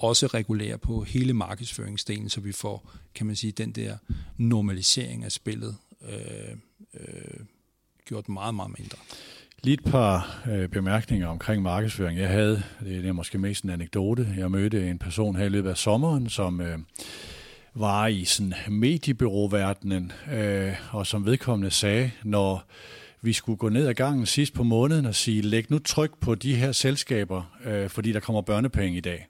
S2: også regulere på hele markedsføringsdelen, så vi får, kan man sige, den der normalisering af spillet øh, øh, gjort meget, meget mindre.
S1: Lige et par øh, bemærkninger omkring markedsføring. Jeg havde, det er måske mest en anekdote, jeg mødte en person her i løbet af sommeren, som øh, var i sådan mediebyråverdenen, øh, og som vedkommende sagde, når vi skulle gå ned ad gangen sidst på måneden og sige, læg nu tryk på de her selskaber, øh, fordi der kommer børnepenge i dag.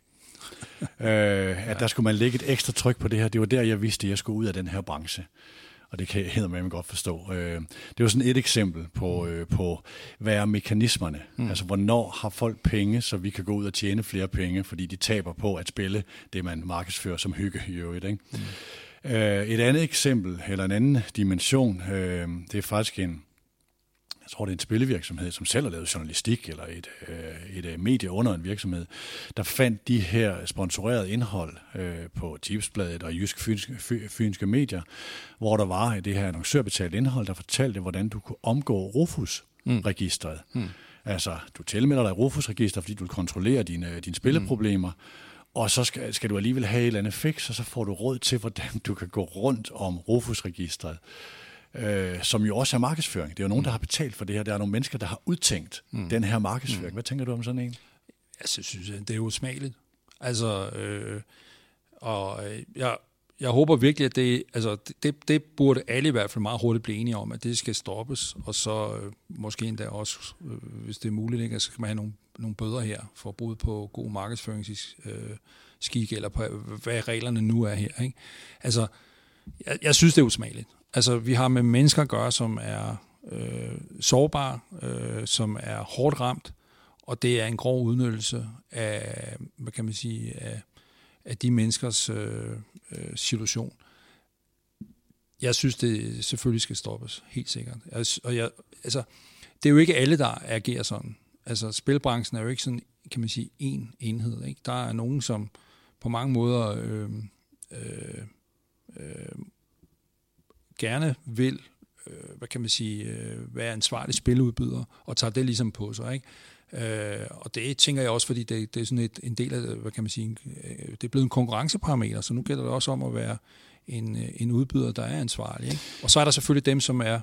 S1: [LAUGHS] øh, at der skulle man lægge et ekstra tryk på det her. Det var der, jeg vidste, at jeg skulle ud af den her branche og det kan jeg med godt forstå. Øh, det var sådan et eksempel på, øh, på hvad er mekanismerne? Mm. Altså, hvornår har folk penge, så vi kan gå ud og tjene flere penge, fordi de taber på at spille det, man markedsfører som hygge i øvrigt. Ikke? Mm. Øh, et andet eksempel, eller en anden dimension, det er faktisk en, jeg tror, det er en spillevirksomhed, som selv har lavet journalistik, eller et, øh, et øh, medie under en virksomhed, der fandt de her sponsorerede indhold øh, på Tipsbladet og Jysk Fynske, Fynske Medier, hvor der var det her annoncørbetalt indhold, der fortalte, hvordan du kunne omgå Rufus-registret. Mm. Mm. Altså, du tilmelder dig Rufus-register, fordi du vil kontrollere dine, dine spilleproblemer, mm. og så skal, skal du alligevel have et eller andet fix, og så får du råd til, hvordan du kan gå rundt om Rufus-registret øh, som jo også er markedsføring. Det er jo nogen, der har betalt for det her. Der er nogle mennesker, der har udtænkt mm. den her markedsføring. Mm. Hvad tænker du om sådan en?
S2: Jeg synes, det er jo smageligt. Altså, øh, og øh, jeg, jeg håber virkelig, at det, altså, det, det burde alle i hvert fald meget hurtigt blive enige om, at det skal stoppes, og så øh, måske endda også, øh, hvis det er muligt, ikke, så skal man have nogle, nogle bøder her for brud på god markedsføringsskik, øh, eller på, hvad reglerne nu er her. Ikke? Altså, jeg, jeg synes, det er usmageligt. Altså, vi har med mennesker at gøre, som er øh, sårbare, øh, som er hårdt ramt, og det er en grov udnyttelse af, hvad kan man sige, af, af de menneskers øh, øh, situation. Jeg synes, det selvfølgelig skal stoppes, helt sikkert. Jeg, og jeg, altså, det er jo ikke alle, der agerer sådan. Altså, spilbranchen er jo ikke sådan, kan man sige, en enhed. Ikke? Der er nogen, som på mange måder øh, øh, øh, gerne vil øh, hvad kan man sige, øh, være ansvarlig spiludbyder, og tager det ligesom på sig. Ikke? Øh, og det tænker jeg også, fordi det, det er sådan et, en del af, hvad kan man sige, øh, det er blevet en konkurrenceparameter, så nu gælder det også om at være en, øh, en udbyder, der er ansvarlig. Ikke? Og så er der selvfølgelig dem, som er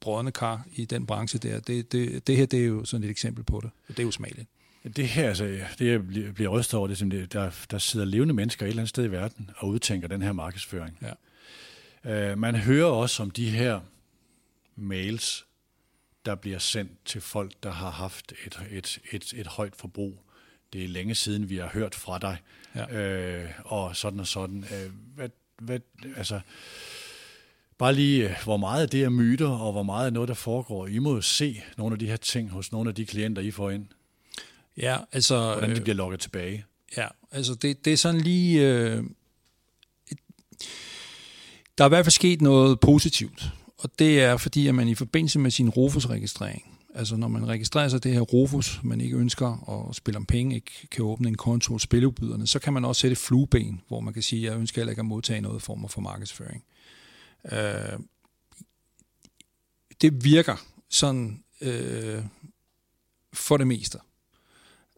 S2: brødende kar i den branche der. Det, det, det her det er jo sådan et eksempel på det. Det er jo smageligt.
S1: Det her, altså, det jeg bliver rystet over, det er, det, der, der sidder levende mennesker et eller andet sted i verden og udtænker den her markedsføring. Ja. Uh, man hører også om de her mails, der bliver sendt til folk, der har haft et, et, et, et højt forbrug. Det er længe siden, vi har hørt fra dig, ja. øh, og sådan og sådan. Øh, hvad, hvad, altså, bare lige, øh, hvor meget det er myter, og hvor meget er noget, der foregår. I må jo se nogle af de her ting hos nogle af de klienter, I får ind.
S2: Ja, altså...
S1: Hvordan de bliver lukket tilbage.
S2: Ja, altså det, det er sådan lige... Øh, der er i hvert fald sket noget positivt og det er fordi, at man i forbindelse med sin Rufus-registrering, altså når man registrerer sig det her Rufus, man ikke ønsker at spille om penge, ikke kan åbne en konto hos spiludbyderne, så kan man også sætte flueben, hvor man kan sige, at jeg ønsker heller ikke at modtage noget form for markedsføring. Øh, det virker sådan øh, for det meste.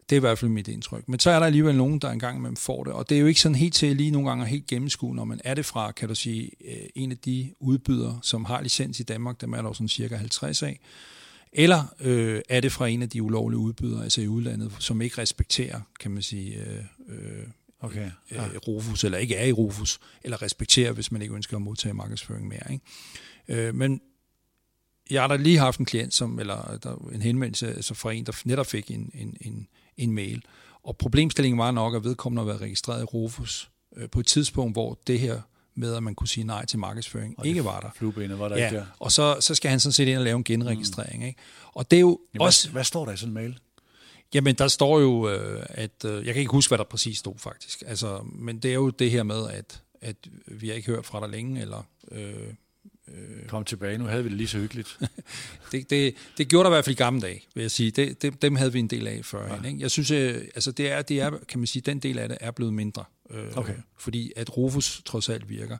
S2: Det er i hvert fald mit indtryk. Men så er der alligevel nogen, der engang imellem får det. Og det er jo ikke sådan helt til lige nogle gange helt gennemskue, når man er det fra, kan du sige, øh, en af de udbydere, som har licens i Danmark, dem er der sådan cirka 50 af. Eller øh, er det fra en af de ulovlige udbydere, altså i udlandet, som ikke respekterer, kan man sige, øh, øh okay. Øh, ja. øh, Rufus, eller ikke er i Rufus, eller respekterer, hvis man ikke ønsker at modtage markedsføring mere. Ikke? Øh, men jeg har da lige haft en klient, som, eller der, en henvendelse altså fra en, der netop fik en, en, en, en mail. Og problemstillingen var nok, at vedkommende været registreret i Rufus øh, på et tidspunkt, hvor det her med, at man kunne sige nej til markedsføring, og ikke var der.
S1: Fluebenet var der
S2: ja,
S1: ikke der.
S2: Og så, så skal han sådan set ind og lave en genregistrering. Mm. Ikke? Og det er jo
S1: Jamen,
S2: også...
S1: Hvad, hvad står der i sådan en mail?
S2: Jamen, der står jo, øh, at... Øh, jeg kan ikke huske, hvad der præcis stod, faktisk. Altså, men det er jo det her med, at, at vi har ikke hørt fra dig længe, eller... Øh,
S1: Øh, Kom tilbage, nu havde vi det lige så hyggeligt. [LAUGHS]
S2: det, det, det gjorde der i hvert fald i gamle dage, vil jeg sige. Det, det, dem havde vi en del af før. Ja. Ikke? Jeg synes, øh, altså det er, det er, kan man sige, den del af det er blevet mindre. Øh, okay. Fordi at Rufus trods alt virker.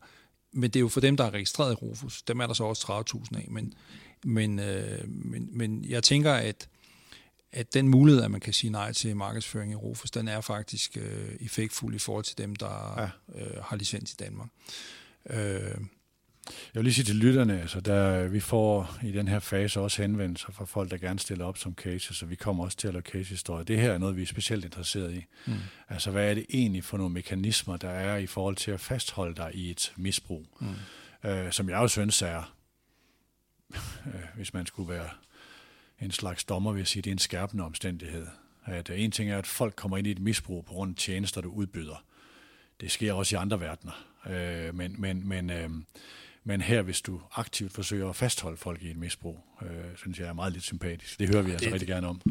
S2: Men det er jo for dem, der er registreret i Rufus. Dem er der så også 30.000 af. Men, men, øh, men, men jeg tænker, at at den mulighed, at man kan sige nej til markedsføring i Rufus, den er faktisk øh, effektfuld i forhold til dem, der ja. øh, har licens i Danmark. Øh,
S1: jeg vil lige sige til lytterne, altså der, vi får i den her fase også henvendelser fra folk, der gerne stiller op som case, så vi kommer også til at lave case-historie. Det her er noget, vi er specielt interesseret i. Mm. Altså, hvad er det egentlig for nogle mekanismer, der er i forhold til at fastholde dig i et misbrug, mm. øh, som jeg jo synes er, øh, hvis man skulle være en slags dommer, vil jeg sige, det er en skærpende omstændighed. At en ting er, at folk kommer ind i et misbrug på grund af tjenester, du udbyder. Det sker også i andre verdener. Øh, men men, men øh, men her, hvis du aktivt forsøger at fastholde folk i et misbrug, øh, synes jeg er meget lidt sympatisk. Det hører vi altså det, rigtig gerne om.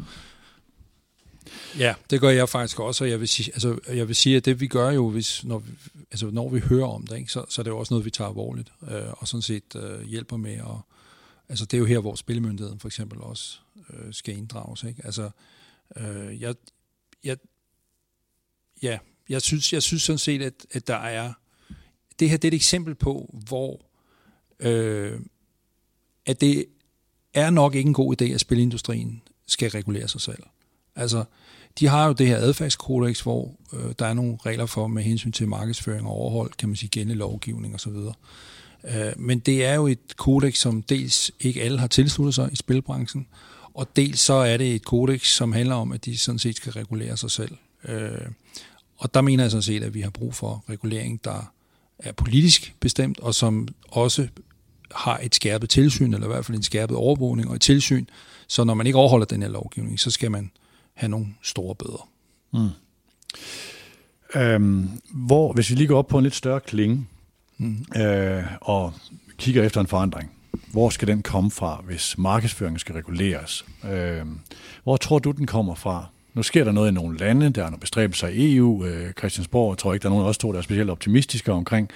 S2: Ja, det gør jeg faktisk også, og jeg vil sige, altså, jeg vil sige at det vi gør jo, hvis, når, vi, altså, når vi hører om det, ikke, så, så er det jo også noget, vi tager alvorligt, øh, og sådan set øh, hjælper med. Og, altså, det er jo her, hvor spillemyndigheden for eksempel også øh, skal inddrages. Ikke? Altså, øh, jeg, jeg, ja, jeg synes, jeg synes sådan set, at, at der er, det her det er et eksempel på, hvor øh, at det er nok ikke en god idé, at spilindustrien skal regulere sig selv. Altså, de har jo det her adfærdskodex, hvor øh, der er nogle regler for med hensyn til markedsføring og overhold, kan man sige, gældende lovgivning osv. Øh, men det er jo et kodex, som dels ikke alle har tilsluttet sig i spilbranchen, og dels så er det et kodex, som handler om, at de sådan set skal regulere sig selv. Øh, og der mener jeg sådan set, at vi har brug for regulering, der er politisk bestemt, og som også har et skærpet tilsyn, eller i hvert fald en skærpet overvågning og et tilsyn, så når man ikke overholder den her lovgivning, så skal man have nogle store bøder. Mm.
S1: Øhm, hvor, hvis vi lige går op på en lidt større klinge, mm. øh, og kigger efter en forandring. Hvor skal den komme fra, hvis markedsføringen skal reguleres? Øh, hvor tror du, den kommer fra? Nu sker der noget i nogle lande, der er nogle bestræbelser i EU. Øh, Christiansborg jeg tror ikke, der er nogen af os to, der er specielt optimistiske omkring.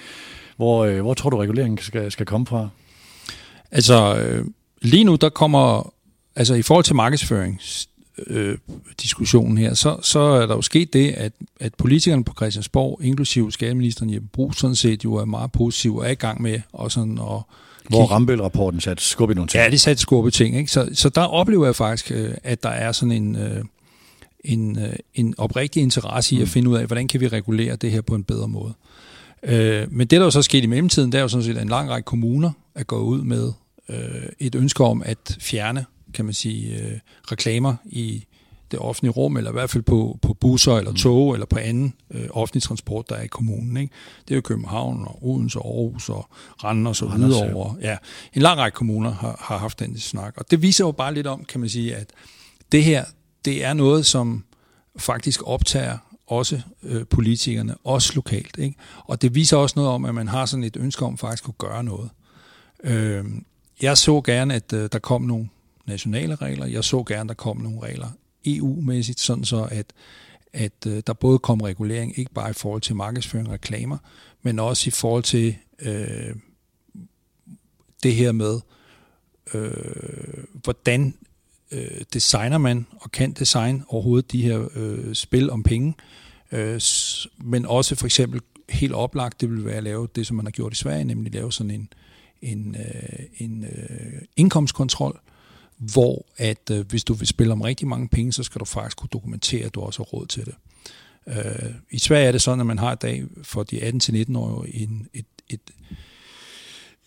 S1: Hvor, øh, hvor tror du, reguleringen skal, skal komme fra?
S2: Altså, øh, lige nu, der kommer, altså i forhold til markedsføring, øh, her, så, så er der jo sket det, at, at politikerne på Christiansborg, inklusive skatteministeren Jeppe Brugs, sådan set jo er meget positive og er i gang med og sådan at
S1: hvor Rambøl-rapporten satte skub i nogle ting.
S2: Ja, det satte skub i ting. Ikke? Så, så der oplever jeg faktisk, øh, at der er sådan en, øh, en, øh, en oprigtig interesse i at mm. finde ud af, hvordan kan vi regulere det her på en bedre måde. Men det, der jo så sket i mellemtiden, det er jo sådan set, at en lang række kommuner er gået ud med et ønske om at fjerne, kan man sige, reklamer i det offentlige rum, eller i hvert fald på, på busser eller mm. tog, mm. eller på anden øh, offentlig transport, der er i kommunen. Ikke? Det er jo København og Odense og Aarhus og Randers og Hvidovre. Ja. En lang række kommuner har, har haft den snak. Og det viser jo bare lidt om, kan man sige, at det her, det er noget, som faktisk optager også øh, politikerne, også lokalt. Ikke? Og det viser også noget om, at man har sådan et ønske om faktisk at gøre noget. Øh, jeg så gerne, at øh, der kom nogle nationale regler. Jeg så gerne, at der kom nogle regler EU-mæssigt, sådan så at, at øh, der både kom regulering, ikke bare i forhold til markedsføring og reklamer, men også i forhold til øh, det her med, øh, hvordan øh, designer man og kan design overhovedet de her øh, spil om penge, øh, men også for eksempel helt oplagt, det vil være at lave det, som man har gjort i Sverige, nemlig lave sådan en, en, øh, en øh, indkomstkontrol, hvor at øh, hvis du vil spille om rigtig mange penge, så skal du faktisk kunne dokumentere, at du også har råd til det. Øh, I Sverige er det sådan, at man har i dag for de 18-19-årige en, et, et,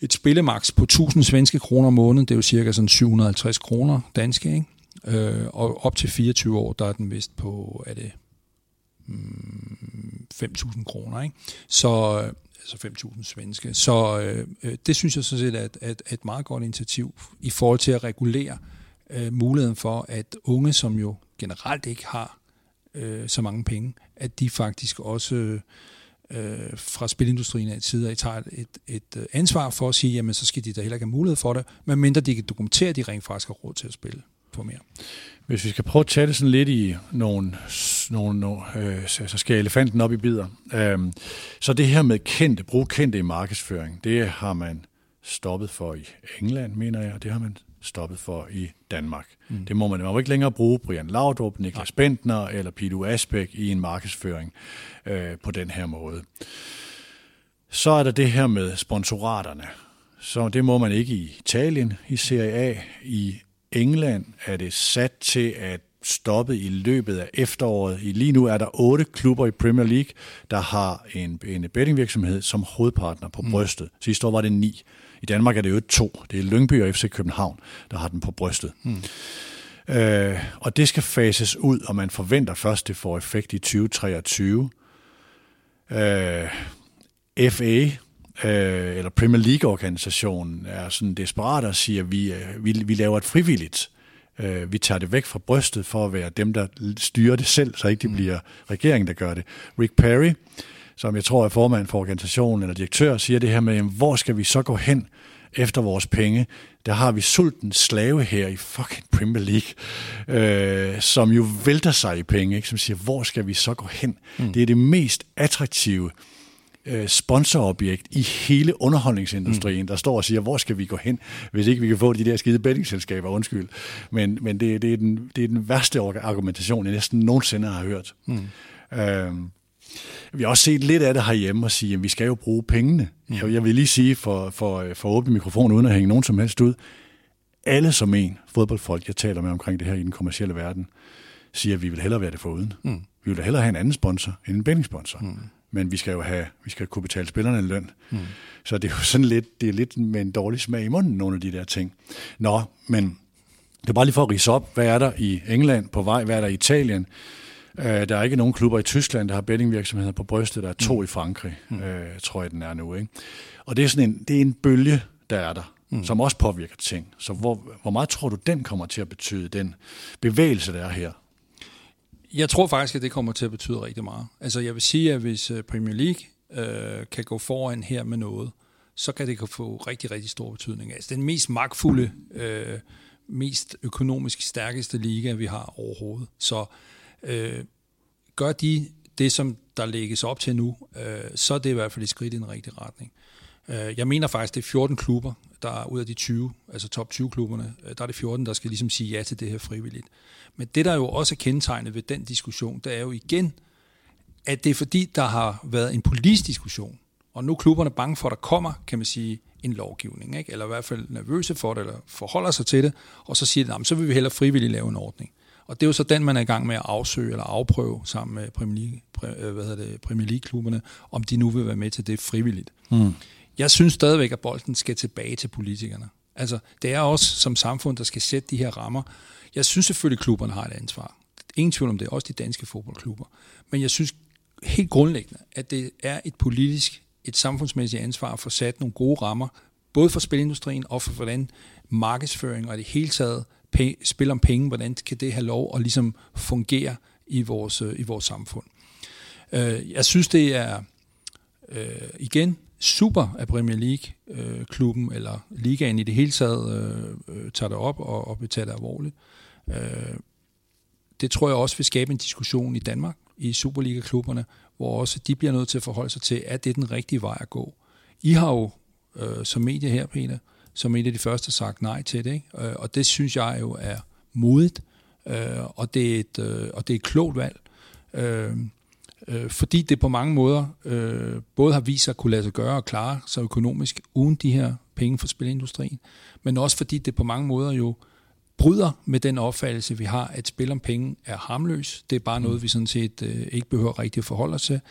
S2: et spillemaks på 1000 svenske kroner om måneden, det er jo cirka sådan 750 kroner danske, ikke? Øh, og op til 24 år, der er den vist på, er det 5.000 kroner, ikke? Så, øh, altså 5.000 svenske. Så øh, øh, det synes jeg sådan set er et, et, et meget godt initiativ i forhold til at regulere øh, muligheden for, at unge, som jo generelt ikke har øh, så mange penge, at de faktisk også øh, fra spilindustrien af side tager et, et øh, ansvar for at sige, jamen så skal de da heller ikke have mulighed for det, medmindre de kan dokumentere, at de rent faktisk har råd til at spille på mere.
S1: Hvis vi skal prøve at tage det sådan lidt i nogle, nogle, nogle øh, så skal elefanten op i bidder. Øhm, så det her med kendte, brug kendte i markedsføring, det har man stoppet for i England, mener jeg, og det har man stoppet for i Danmark. Mm. Det må man, må ikke længere bruge Brian Laudrup, Niklas ja. Bentner eller Pidu Asbæk i en markedsføring øh, på den her måde. Så er der det her med sponsoraterne. Så det må man ikke i Italien i Serie A. I England er det sat til at stoppe i løbet af efteråret. I lige nu er der otte klubber i Premier League, der har en, en bettingvirksomhed som hovedpartner på mm. brystet. Sidste år var det ni. I Danmark er det jo to. Det er Lyngby og FC København, der har den på brystet. Mm. Øh, og det skal fases ud, og man forventer først, det får effekt i 2023. Øh, FA øh, eller Premier League-organisationen er sådan desperat og siger, at vi, øh, vi, vi laver et frivilligt. Øh, vi tager det væk fra brystet for at være dem, der styrer det selv, så ikke det mm. bliver regeringen, der gør det. Rick Perry, som jeg tror er formand for organisationen eller direktør, siger det her med, jamen, hvor skal vi så gå hen efter vores penge? Der har vi sulten slave her i fucking Premier League, øh, som jo vælter sig i penge, ikke? som siger, hvor skal vi så gå hen? Mm. Det er det mest attraktive øh, sponsorobjekt i hele underholdningsindustrien, mm. der står og siger, hvor skal vi gå hen, hvis ikke vi kan få de der skide bettingselskaber, undskyld. Men, men det, det, er den, det er den værste argumentation, jeg næsten nogensinde har hørt. Mm. Øh, vi har også set lidt af det herhjemme og sige, at vi skal jo bruge pengene. Mm. Jeg, jeg vil lige sige, for, for, for at åbne mikrofonen uden at hænge nogen som helst ud, alle som en fodboldfolk, jeg taler med omkring det her i den kommercielle verden, siger, at vi vil hellere være det foruden. Mm. Vi vil hellere have en anden sponsor end en bettingsponsor. Mm men vi skal jo have, vi skal kunne betale spillerne en løn. Mm. Så det er jo sådan lidt, det er lidt med en dårlig smag i munden, nogle af de der ting. Nå, men det er bare lige for at rise op, hvad er der i England på vej, hvad er der i Italien? Uh, der er ikke nogen klubber i Tyskland, der har bettingvirksomheder på brystet, der er to mm. i Frankrig, mm. uh, tror jeg den er nu. Ikke? Og det er sådan en, det er en bølge, der er der, mm. som også påvirker ting. Så hvor, hvor meget tror du, den kommer til at betyde, den bevægelse, der er her?
S2: Jeg tror faktisk, at det kommer til at betyde rigtig meget. Altså jeg vil sige, at hvis øh, Premier League øh, kan gå foran her med noget, så kan det få rigtig, rigtig stor betydning. Altså den mest magtfulde, øh, mest økonomisk stærkeste liga, vi har overhovedet. Så øh, gør de det, som der lægges op til nu, øh, så er det i hvert fald et skridt i den rigtige retning. Øh, jeg mener faktisk, det er 14 klubber, der ud af de 20, altså top 20 klubberne, øh, der er det 14, der skal ligesom sige ja til det her frivilligt. Men det, der jo også er kendetegnet ved den diskussion, det er jo igen, at det er fordi, der har været en politisk diskussion, og nu er klubberne bange for, at der kommer, kan man sige, en lovgivning, ikke? eller i hvert fald nervøse for det, eller forholder sig til det, og så siger de, så vil vi hellere frivilligt lave en ordning. Og det er jo så den, man er i gang med at afsøge eller afprøve sammen med Premier League, øh, hvad hedder det, Premier League-klubberne, om de nu vil være med til det frivilligt. Mm. Jeg synes stadigvæk, at bolden skal tilbage til politikerne. Altså, det er også som samfund, der skal sætte de her rammer. Jeg synes selvfølgelig, at klubberne har et ansvar. Ingen tvivl om det, også de danske fodboldklubber. Men jeg synes helt grundlæggende, at det er et politisk, et samfundsmæssigt ansvar at få sat nogle gode rammer, både for spilindustrien og for hvordan markedsføring og det hele taget spil om penge, hvordan kan det have lov at ligesom fungere i vores, øh, i vores samfund. Øh, jeg synes, det er øh, igen super, at Premier League-klubben øh, eller ligaen i det hele taget øh, øh, tager det op og, og betaler alvorligt. Øh, det tror jeg også vil skabe en diskussion i Danmark, i Superliga-klubberne, hvor også de bliver nødt til at forholde sig til, at det er den rigtige vej at gå. I har jo øh, som medie her, Peter, som en af de første sagt nej til det. Ikke? Øh, og det synes jeg jo er modigt, øh, og, det er et, øh, og det er et klogt valg fordi det på mange måder både har vist sig at kunne lade sig gøre og klare sig økonomisk uden de her penge for spilindustrien, men også fordi det på mange måder jo bryder med den opfattelse, vi har, at spil om penge er harmløs. Det er bare noget, vi sådan set ikke behøver rigtig at forholde os til.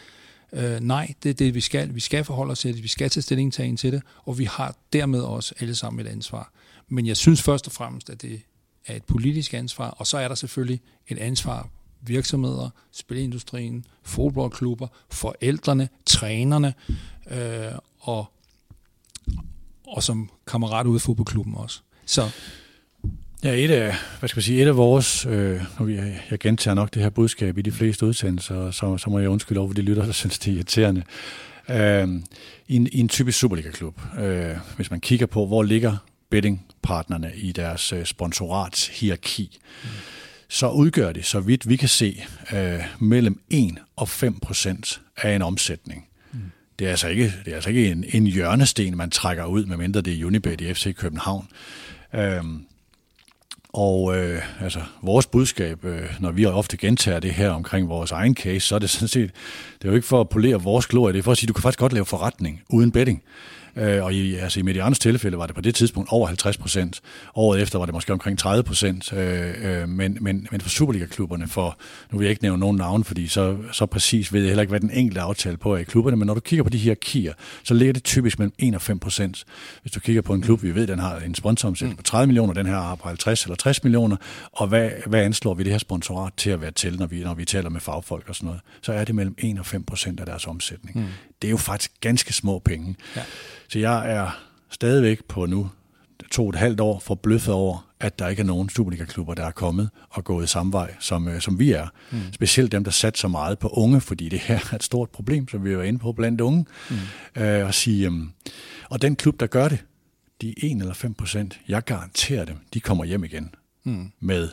S2: Øh, nej, det er det, vi skal. Vi skal forholde os til det, vi skal tage stilling til det, og vi har dermed også alle sammen et ansvar. Men jeg synes først og fremmest, at det er et politisk ansvar, og så er der selvfølgelig et ansvar virksomheder, spilindustrien, fodboldklubber, forældrene, trænerne øh, og, og som kammerat ude i fodboldklubben også. Så
S1: Ja, et af, hvad skal man sige, et af vores, øh, nu jeg, jeg gentager nok det her budskab i de fleste udsendelser, så, så må jeg undskylde over de lytter, der synes, det er irriterende. Øh, i, en, I en typisk Superliga-klub, øh, hvis man kigger på, hvor ligger bettingpartnerne i deres øh, sponsorats-hierarki, mm. Så udgør det, så vidt vi kan se, øh, mellem 1 og 5 procent af en omsætning. Mm. Det er altså ikke, det er altså ikke en, en hjørnesten, man trækker ud, medmindre det er Unibet i FC København. Øh, og øh, altså, vores budskab, øh, når vi ofte gentager det her omkring vores egen case, så er det sådan set, det er jo ikke for at polere vores glorie, det er for at sige, at du kan faktisk godt lave forretning uden betting. Øh, og i, altså i Medianos tilfælde var det på det tidspunkt over 50 procent. Året efter var det måske omkring 30 procent. Øh, øh, men, men, men for Superliga-klubberne, for nu vil jeg ikke nævne nogen navn, fordi så, så præcis ved jeg heller ikke, hvad den enkelte aftale på er i klubberne, men når du kigger på de her kier, så ligger det typisk mellem 1 og 5 procent. Hvis du kigger på en klub, vi ved, den har en sponsoromsætning på 30 millioner, den her har på 50 eller 60 millioner, og hvad, hvad anslår vi det her sponsorat til at være til, når vi, når vi taler med fagfolk og sådan noget, så er det mellem 1 og 5 procent af deres omsætning. Mm. Det er jo faktisk ganske små penge. Ja. Så jeg er stadigvæk på nu to og et halvt år forbløffet over, at der ikke er nogen Superliga-klubber, der er kommet og gået samme vej, som, øh, som vi er. Mm. Specielt dem, der satte så meget på unge, fordi det her er et stort problem, som vi var inde på blandt unge. Mm. Øh, og, sige, øh, og den klub, der gør det, de 1 eller 5 procent, jeg garanterer dem, de kommer hjem igen mm. med,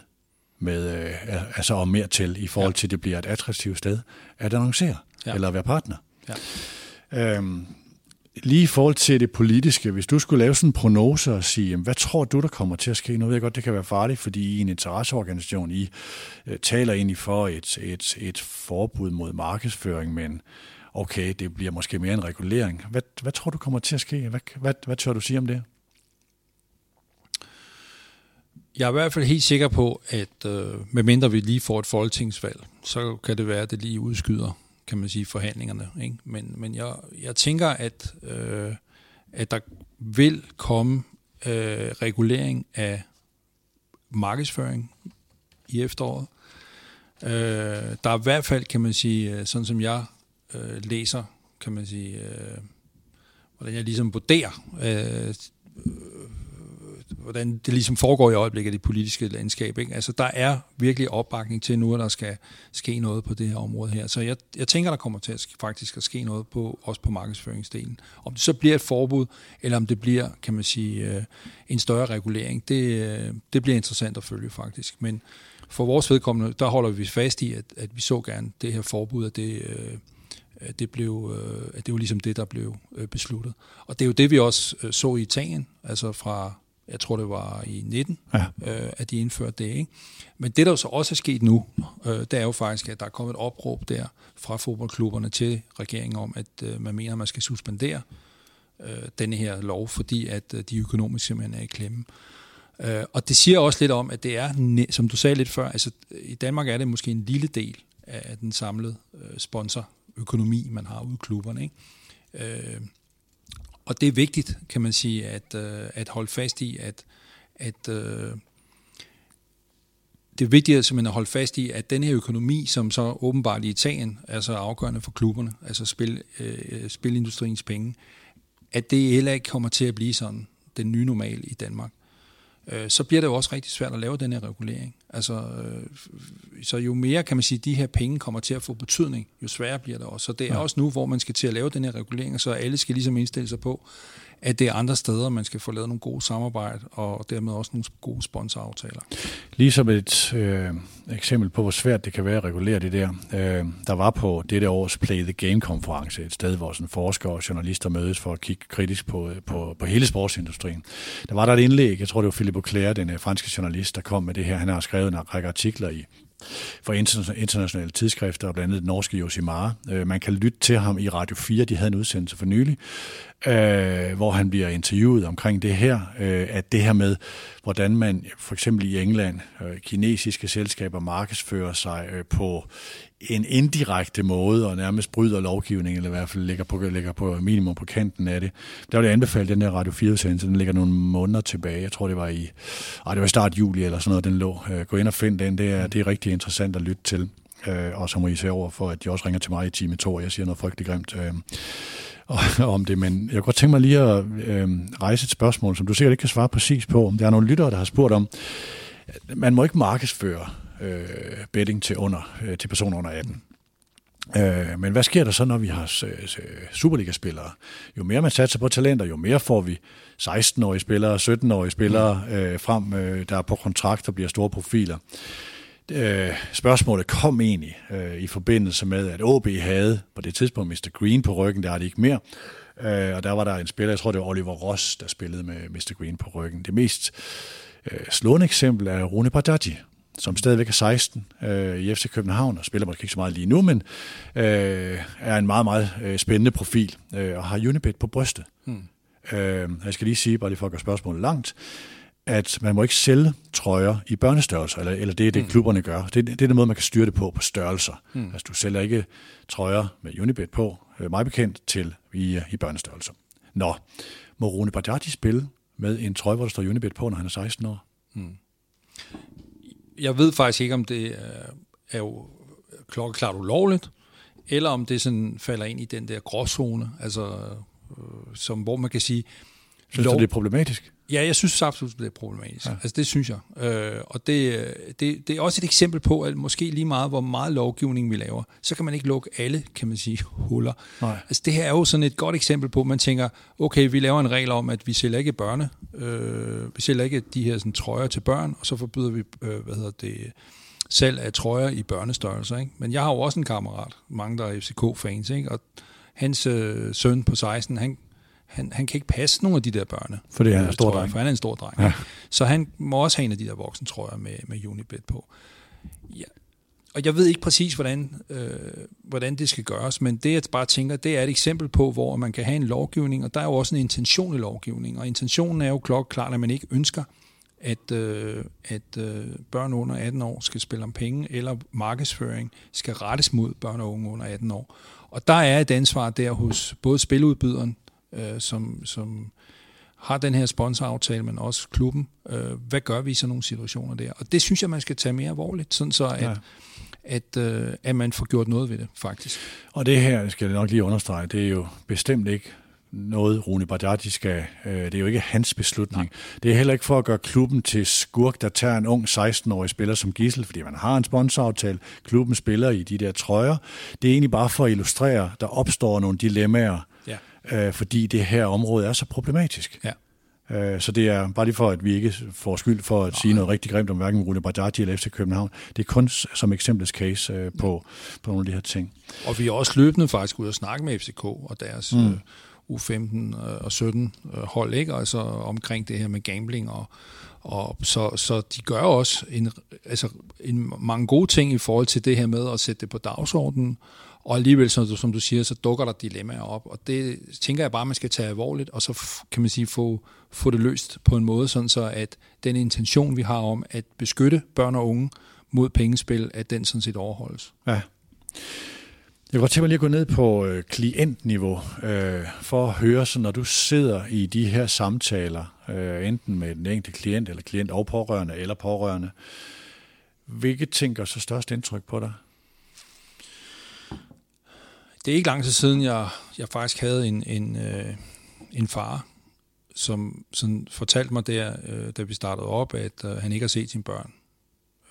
S1: med øh, altså og mere til, i forhold ja. til, at det bliver et attraktivt sted at annoncere ja. eller at være partner. Ja. Øhm, lige i forhold til det politiske, hvis du skulle lave sådan en prognose og sige, hvad tror du, der kommer til at ske? Nu ved jeg godt, det kan være farligt, fordi I en interesseorganisation, I øh, taler egentlig for et, et, et forbud mod markedsføring, men okay, det bliver måske mere en regulering. Hvad, hvad tror du kommer til at ske? Hvad, hvad, hvad tør du sige om det?
S2: Jeg er i hvert fald helt sikker på, at øh, medmindre vi lige får et folketingsvalg, så kan det være, at det lige udskyder kan man sige, forhandlingerne. Ikke? Men, men jeg, jeg tænker, at, øh, at der vil komme øh, regulering af markedsføring i efteråret. Øh, der er i hvert fald, kan man sige, øh, sådan som jeg øh, læser, kan man sige, øh, hvordan jeg ligesom vurderer øh, hvordan det ligesom foregår i øjeblikket i det politiske landskab. Ikke? Altså, der er virkelig opbakning til nu, at der skal ske noget på det her område her. Så jeg, jeg tænker, der kommer til at faktisk at ske noget på, også på markedsføringsdelen. Om det så bliver et forbud, eller om det bliver, kan man sige, øh, en større regulering, det, øh, det bliver interessant at følge faktisk. Men for vores vedkommende, der holder vi fast i, at, at vi så gerne det her forbud, at det, øh, det blev, at det var ligesom det, der blev besluttet. Og det er jo det, vi også så i Italien, altså fra jeg tror det var i 19, ja. øh, at de indførte det. Ikke? Men det, der så også er sket nu, øh, det er jo faktisk, at der er kommet et opråb der fra fodboldklubberne til regeringen om, at øh, man mener, at man skal suspendere øh, denne her lov, fordi at øh, de økonomisk simpelthen er i klemme. Øh, og det siger også lidt om, at det er, som du sagde lidt før, altså i Danmark er det måske en lille del af den samlede øh, sponsorøkonomi, man har ude i klubberne. Ikke? Øh, og det er vigtigt, kan man sige, at, øh, at holde fast i, at, at øh, det er vigtigt at, simpelthen at holde fast i, at den her økonomi, som så åbenbart i Italien er så afgørende for klubberne, altså spil, øh, spilindustriens penge, at det heller ikke kommer til at blive sådan den nye normal i Danmark øh, så bliver det jo også rigtig svært at lave den her regulering. Altså, øh, så jo mere, kan man sige, de her penge kommer til at få betydning, jo sværere bliver det også. Så det er ja. også nu, hvor man skal til at lave den her regulering, så alle skal ligesom indstille sig på, at det er andre steder, man skal få lavet nogle gode samarbejde, og dermed også nogle gode sponsoraftaler.
S1: Ligesom et øh, eksempel på, hvor svært det kan være at regulere det der. Øh, der var på dette års Play the Game-konference et sted, hvor sådan forskere og journalister mødes for at kigge kritisk på, på, på hele sportsindustrien. Der var der et indlæg, jeg tror det var Philippe Auclair, den øh, franske journalist, der kom med det her. Han har skrevet en række artikler i for internationale tidsskrifter, og blandt andet den norske Josimar. Øh, man kan lytte til ham i Radio 4, de havde en udsendelse for nylig, øh, hvor han bliver interviewet omkring det her, øh, at det her med, hvordan man for eksempel i England, øh, kinesiske selskaber markedsfører sig øh, på en indirekte måde og nærmest bryder lovgivningen, eller i hvert fald ligger på, ligger på minimum på kanten af det. Der vil jeg anbefale den der Radio 4-udsendelse, den ligger nogle måneder tilbage. Jeg tror, det var i, ej, det var start juli eller sådan noget, den lå. Øh, gå ind og find den, det er, det er rigtig interessant at lytte til. Øh, og så må I se over for, at de også ringer til mig i time 2, og jeg siger noget frygtelig grimt øh, [LAUGHS] om det. Men jeg kunne godt tænke mig lige at øh, rejse et spørgsmål, som du sikkert ikke kan svare præcis på. Om der er nogle lyttere, der har spurgt om, man må ikke markedsføre øh, betting til, under, øh, til personer under 18. Øh, men hvad sker der så, når vi har Superliga-spillere? Jo mere man satser på talenter, jo mere får vi 16-årige spillere, 17-årige spillere øh, frem, øh, der er på kontrakt og bliver store profiler. Øh, spørgsmålet kom egentlig øh, i forbindelse med, at OB havde på det tidspunkt Mr. Green på ryggen, der er det ikke mere. Øh, og der var der en spiller, jeg tror det var Oliver Ross, der spillede med Mr. Green på ryggen. Det mest øh, slående eksempel er Rune Bardaggi, som stadigvæk er 16 øh, i FC København, og spiller måske ikke så meget lige nu, men øh, er en meget, meget øh, spændende profil, øh, og har Unibet på brystet. Hmm. Øh, jeg skal lige sige, bare lige for at gøre spørgsmålet langt, at man må ikke sælge trøjer i børnestørrelser, eller, eller det er det, hmm. klubberne gør. Det, det er den måde, man kan styre det på, på størrelser. Hmm. Altså, du sælger ikke trøjer med Unibet på, øh, meget bekendt, til i, i børnestørrelser. Nå, må Rune Bardati spille med en trøje, hvor der står Unibet på, når han er 16 år? Hmm
S2: jeg ved faktisk ikke, om det er, jo klokkeklart ulovligt, eller om det sådan falder ind i den der gråzone, altså, øh, som, hvor man kan sige...
S1: Synes lov, du, det er problematisk?
S2: Ja, jeg synes absolut, det er problematisk. Ja. Altså, det synes jeg. Øh, og det, det, det er også et eksempel på, at måske lige meget, hvor meget lovgivning vi laver, så kan man ikke lukke alle, kan man sige, [LAUGHS] huller. Nej. Altså, det her er jo sådan et godt eksempel på, at man tænker, okay, vi laver en regel om, at vi sælger ikke børne, øh, vi sælger ikke de her sådan, trøjer til børn, og så forbyder vi, øh, hvad hedder det, salg af trøjer i børnestørrelser. Ikke? Men jeg har jo også en kammerat, mange der er FCK-fans, ikke? og hans øh, søn på 16, han han, han kan ikke passe nogle af de der børne.
S1: Fordi han er en stor dreng.
S2: For han er en stor dreng. Ja. Så han må også have en af de der voksen, tror jeg, med, med Unibet på. Ja. Og jeg ved ikke præcis, hvordan, øh, hvordan det skal gøres, men det jeg bare tænker, det er et eksempel på, hvor man kan have en lovgivning, og der er jo også en intention i lovgivning, og intentionen er jo klokkeklart, at man ikke ønsker, at, øh, at øh, børn under 18 år skal spille om penge, eller markedsføring skal rettes mod børn og unge under 18 år. Og der er et ansvar der hos både spiludbyderen, øh, som, som har den her sponsoraftale, men også klubben. Øh, hvad gør vi i sådan nogle situationer der? Og det synes jeg, man skal tage mere alvorligt, sådan så at, ja. at, øh, at man får gjort noget ved det, faktisk.
S1: Og det her, skal jeg nok lige understrege, det er jo bestemt ikke noget, Rune Bardati skal... Øh, det er jo ikke hans beslutning. Nej. Det er heller ikke for at gøre klubben til skurk, der tager en ung 16-årig spiller som gissel, fordi man har en sponsoraftale. Klubben spiller i de der trøjer. Det er egentlig bare for at illustrere, der opstår nogle dilemmaer. Øh, fordi det her område er så problematisk. Ja. Øh, så det er bare lige for, at vi ikke får skyld for at sige noget rigtig grimt om hverken Rune Bardati eller FC København. Det er kun som eksempelets case øh, på, på nogle af de her ting.
S2: Og vi er også løbende faktisk ude og snakke med FCK og deres mm. U15 og 17 hold, ikke? altså omkring det her med gambling og, og så, så de gør også en, altså en, mange gode ting i forhold til det her med at sætte det på dagsordenen, og alligevel, som du, som du siger, så dukker der dilemmaer op, og det tænker jeg bare, man skal tage alvorligt, og så kan man sige, få, få det løst på en måde, sådan så at den intention, vi har om at beskytte børn og unge mod pengespil, at den sådan set overholdes. Ja.
S1: Jeg kunne godt tænke mig lige at gå ned på øh, klientniveau, øh, for at høre, så når du sidder i de her samtaler, øh, enten med den enkelte klient, eller klient og pårørende, eller pårørende, hvilke ting gør så størst indtryk på dig?
S2: Det er ikke lang tid siden, jeg, jeg faktisk havde en, en, øh, en far, som sådan fortalte mig der, øh, da vi startede op, at øh, han ikke har set sine børn,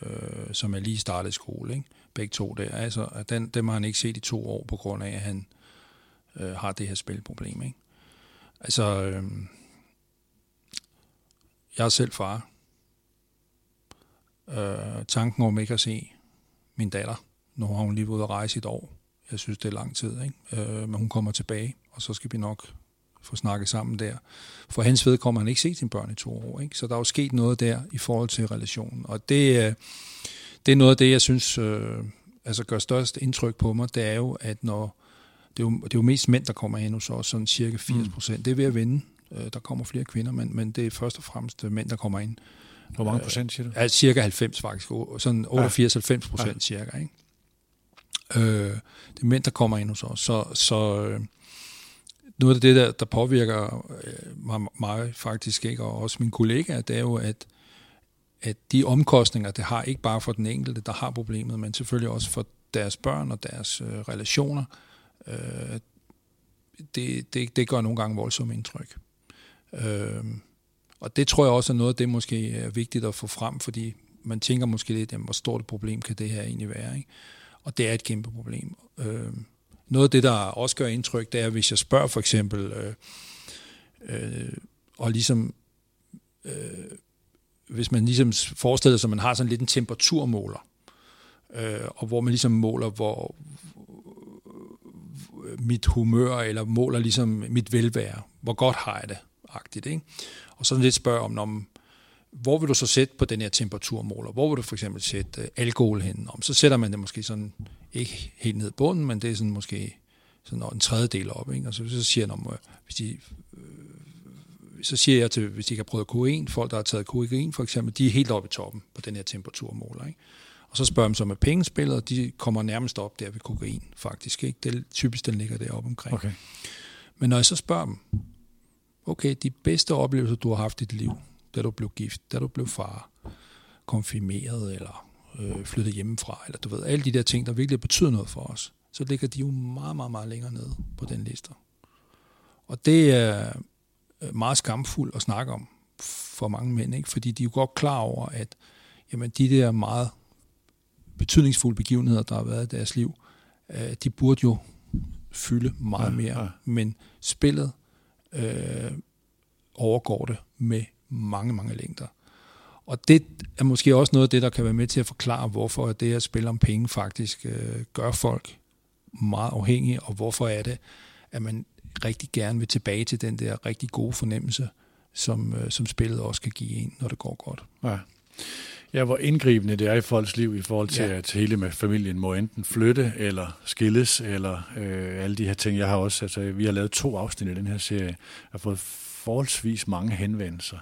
S2: øh, som er lige startet i skole. Ikke? Begge to der. Altså, at den, dem har han ikke set i to år, på grund af, at han øh, har det her spilproblem. Ikke? Altså, øh, jeg er selv far. Øh, tanken om ikke at se min datter, nu har hun lige været ude at rejse et år, jeg synes, det er lang tid, ikke? Øh, men hun kommer tilbage, og så skal vi nok få snakket sammen der. For hans vedkommende han ikke set sine børn i to år, ikke? så der er jo sket noget der i forhold til relationen. Og det, det er noget af det, jeg synes øh, altså gør størst indtryk på mig, det er jo, at når det er jo, det er jo mest mænd, der kommer hen hos os, sådan cirka 80 procent. Mm. Det er ved at vinde. Øh, der kommer flere kvinder, men, men det er først og fremmest mænd, der kommer ind.
S1: Hvor mange procent siger du?
S2: Ja, cirka 90 faktisk. Sådan 88-90 procent ja. cirka. Ikke? Øh, det er mænd, der kommer ind hos os. Så, så øh, noget af det, der, der påvirker øh, mig, mig faktisk, ikke, og også mine kollegaer, det er jo, at, at de omkostninger, det har ikke bare for den enkelte, der har problemet, men selvfølgelig også for deres børn og deres øh, relationer, øh, det, det, det gør nogle gange voldsomt indtryk. Øh, og det tror jeg også er noget af det, måske er vigtigt at få frem, fordi man tænker måske lidt, jamen, hvor stort et problem kan det her egentlig være. Ikke? Og det er et kæmpe problem. Øh, noget af det, der også gør indtryk, det er, hvis jeg spørger for eksempel, øh, øh, og ligesom, øh, hvis man ligesom forestiller sig, at man har sådan lidt en temperaturmåler, øh, og hvor man ligesom måler, hvor øh, mit humør, eller måler ligesom mit velvære, hvor godt har jeg det, agtigt, ikke? Og så lidt spørger om, om hvor vil du så sætte på den her temperaturmåler? Hvor vil du for eksempel sætte uh, alkohol hen? Om så sætter man det måske sådan, ikke helt ned i bunden, men det er sådan måske sådan en tredjedel op. Ikke? Og så, så siger jeg, om, hvis de, uh, så siger jeg til, hvis de ikke har prøvet kokain, folk der har taget kokain for eksempel, de er helt oppe i toppen på den her temperaturmåler. Ikke? Og så spørger man så med pengespillet, og de kommer nærmest op der ved kokain, faktisk. Ikke? Det typisk, den ligger deroppe omkring. Okay. Men når jeg så spørger dem, okay, de bedste oplevelser, du har haft i dit liv, da du blev gift, da du blev far, konfirmeret eller øh, flyttet hjemmefra, eller du ved, alle de der ting, der virkelig betyder noget for os, så ligger de jo meget, meget, meget længere nede på den liste. Og det er øh, meget skamfuldt at snakke om for mange mænd, ikke? fordi de er jo godt klar over, at jamen, de der meget betydningsfulde begivenheder, der har været i deres liv, øh, de burde jo fylde meget ja, mere. Ja. Men spillet øh, overgår det med mange, mange længder. Og det er måske også noget af det, der kan være med til at forklare, hvorfor det at spille om penge faktisk øh, gør folk meget afhængige, og hvorfor er det, at man rigtig gerne vil tilbage til den der rigtig gode fornemmelse, som, øh, som spillet også kan give en, når det går godt.
S1: Ja. Ja, hvor indgribende det er i folks liv i forhold til, ja. at hele med familien må enten flytte eller skilles, eller øh, alle de her ting. Jeg har også, altså, vi har lavet to afsnit i den her serie. Jeg har fået forholdsvis mange henvendelser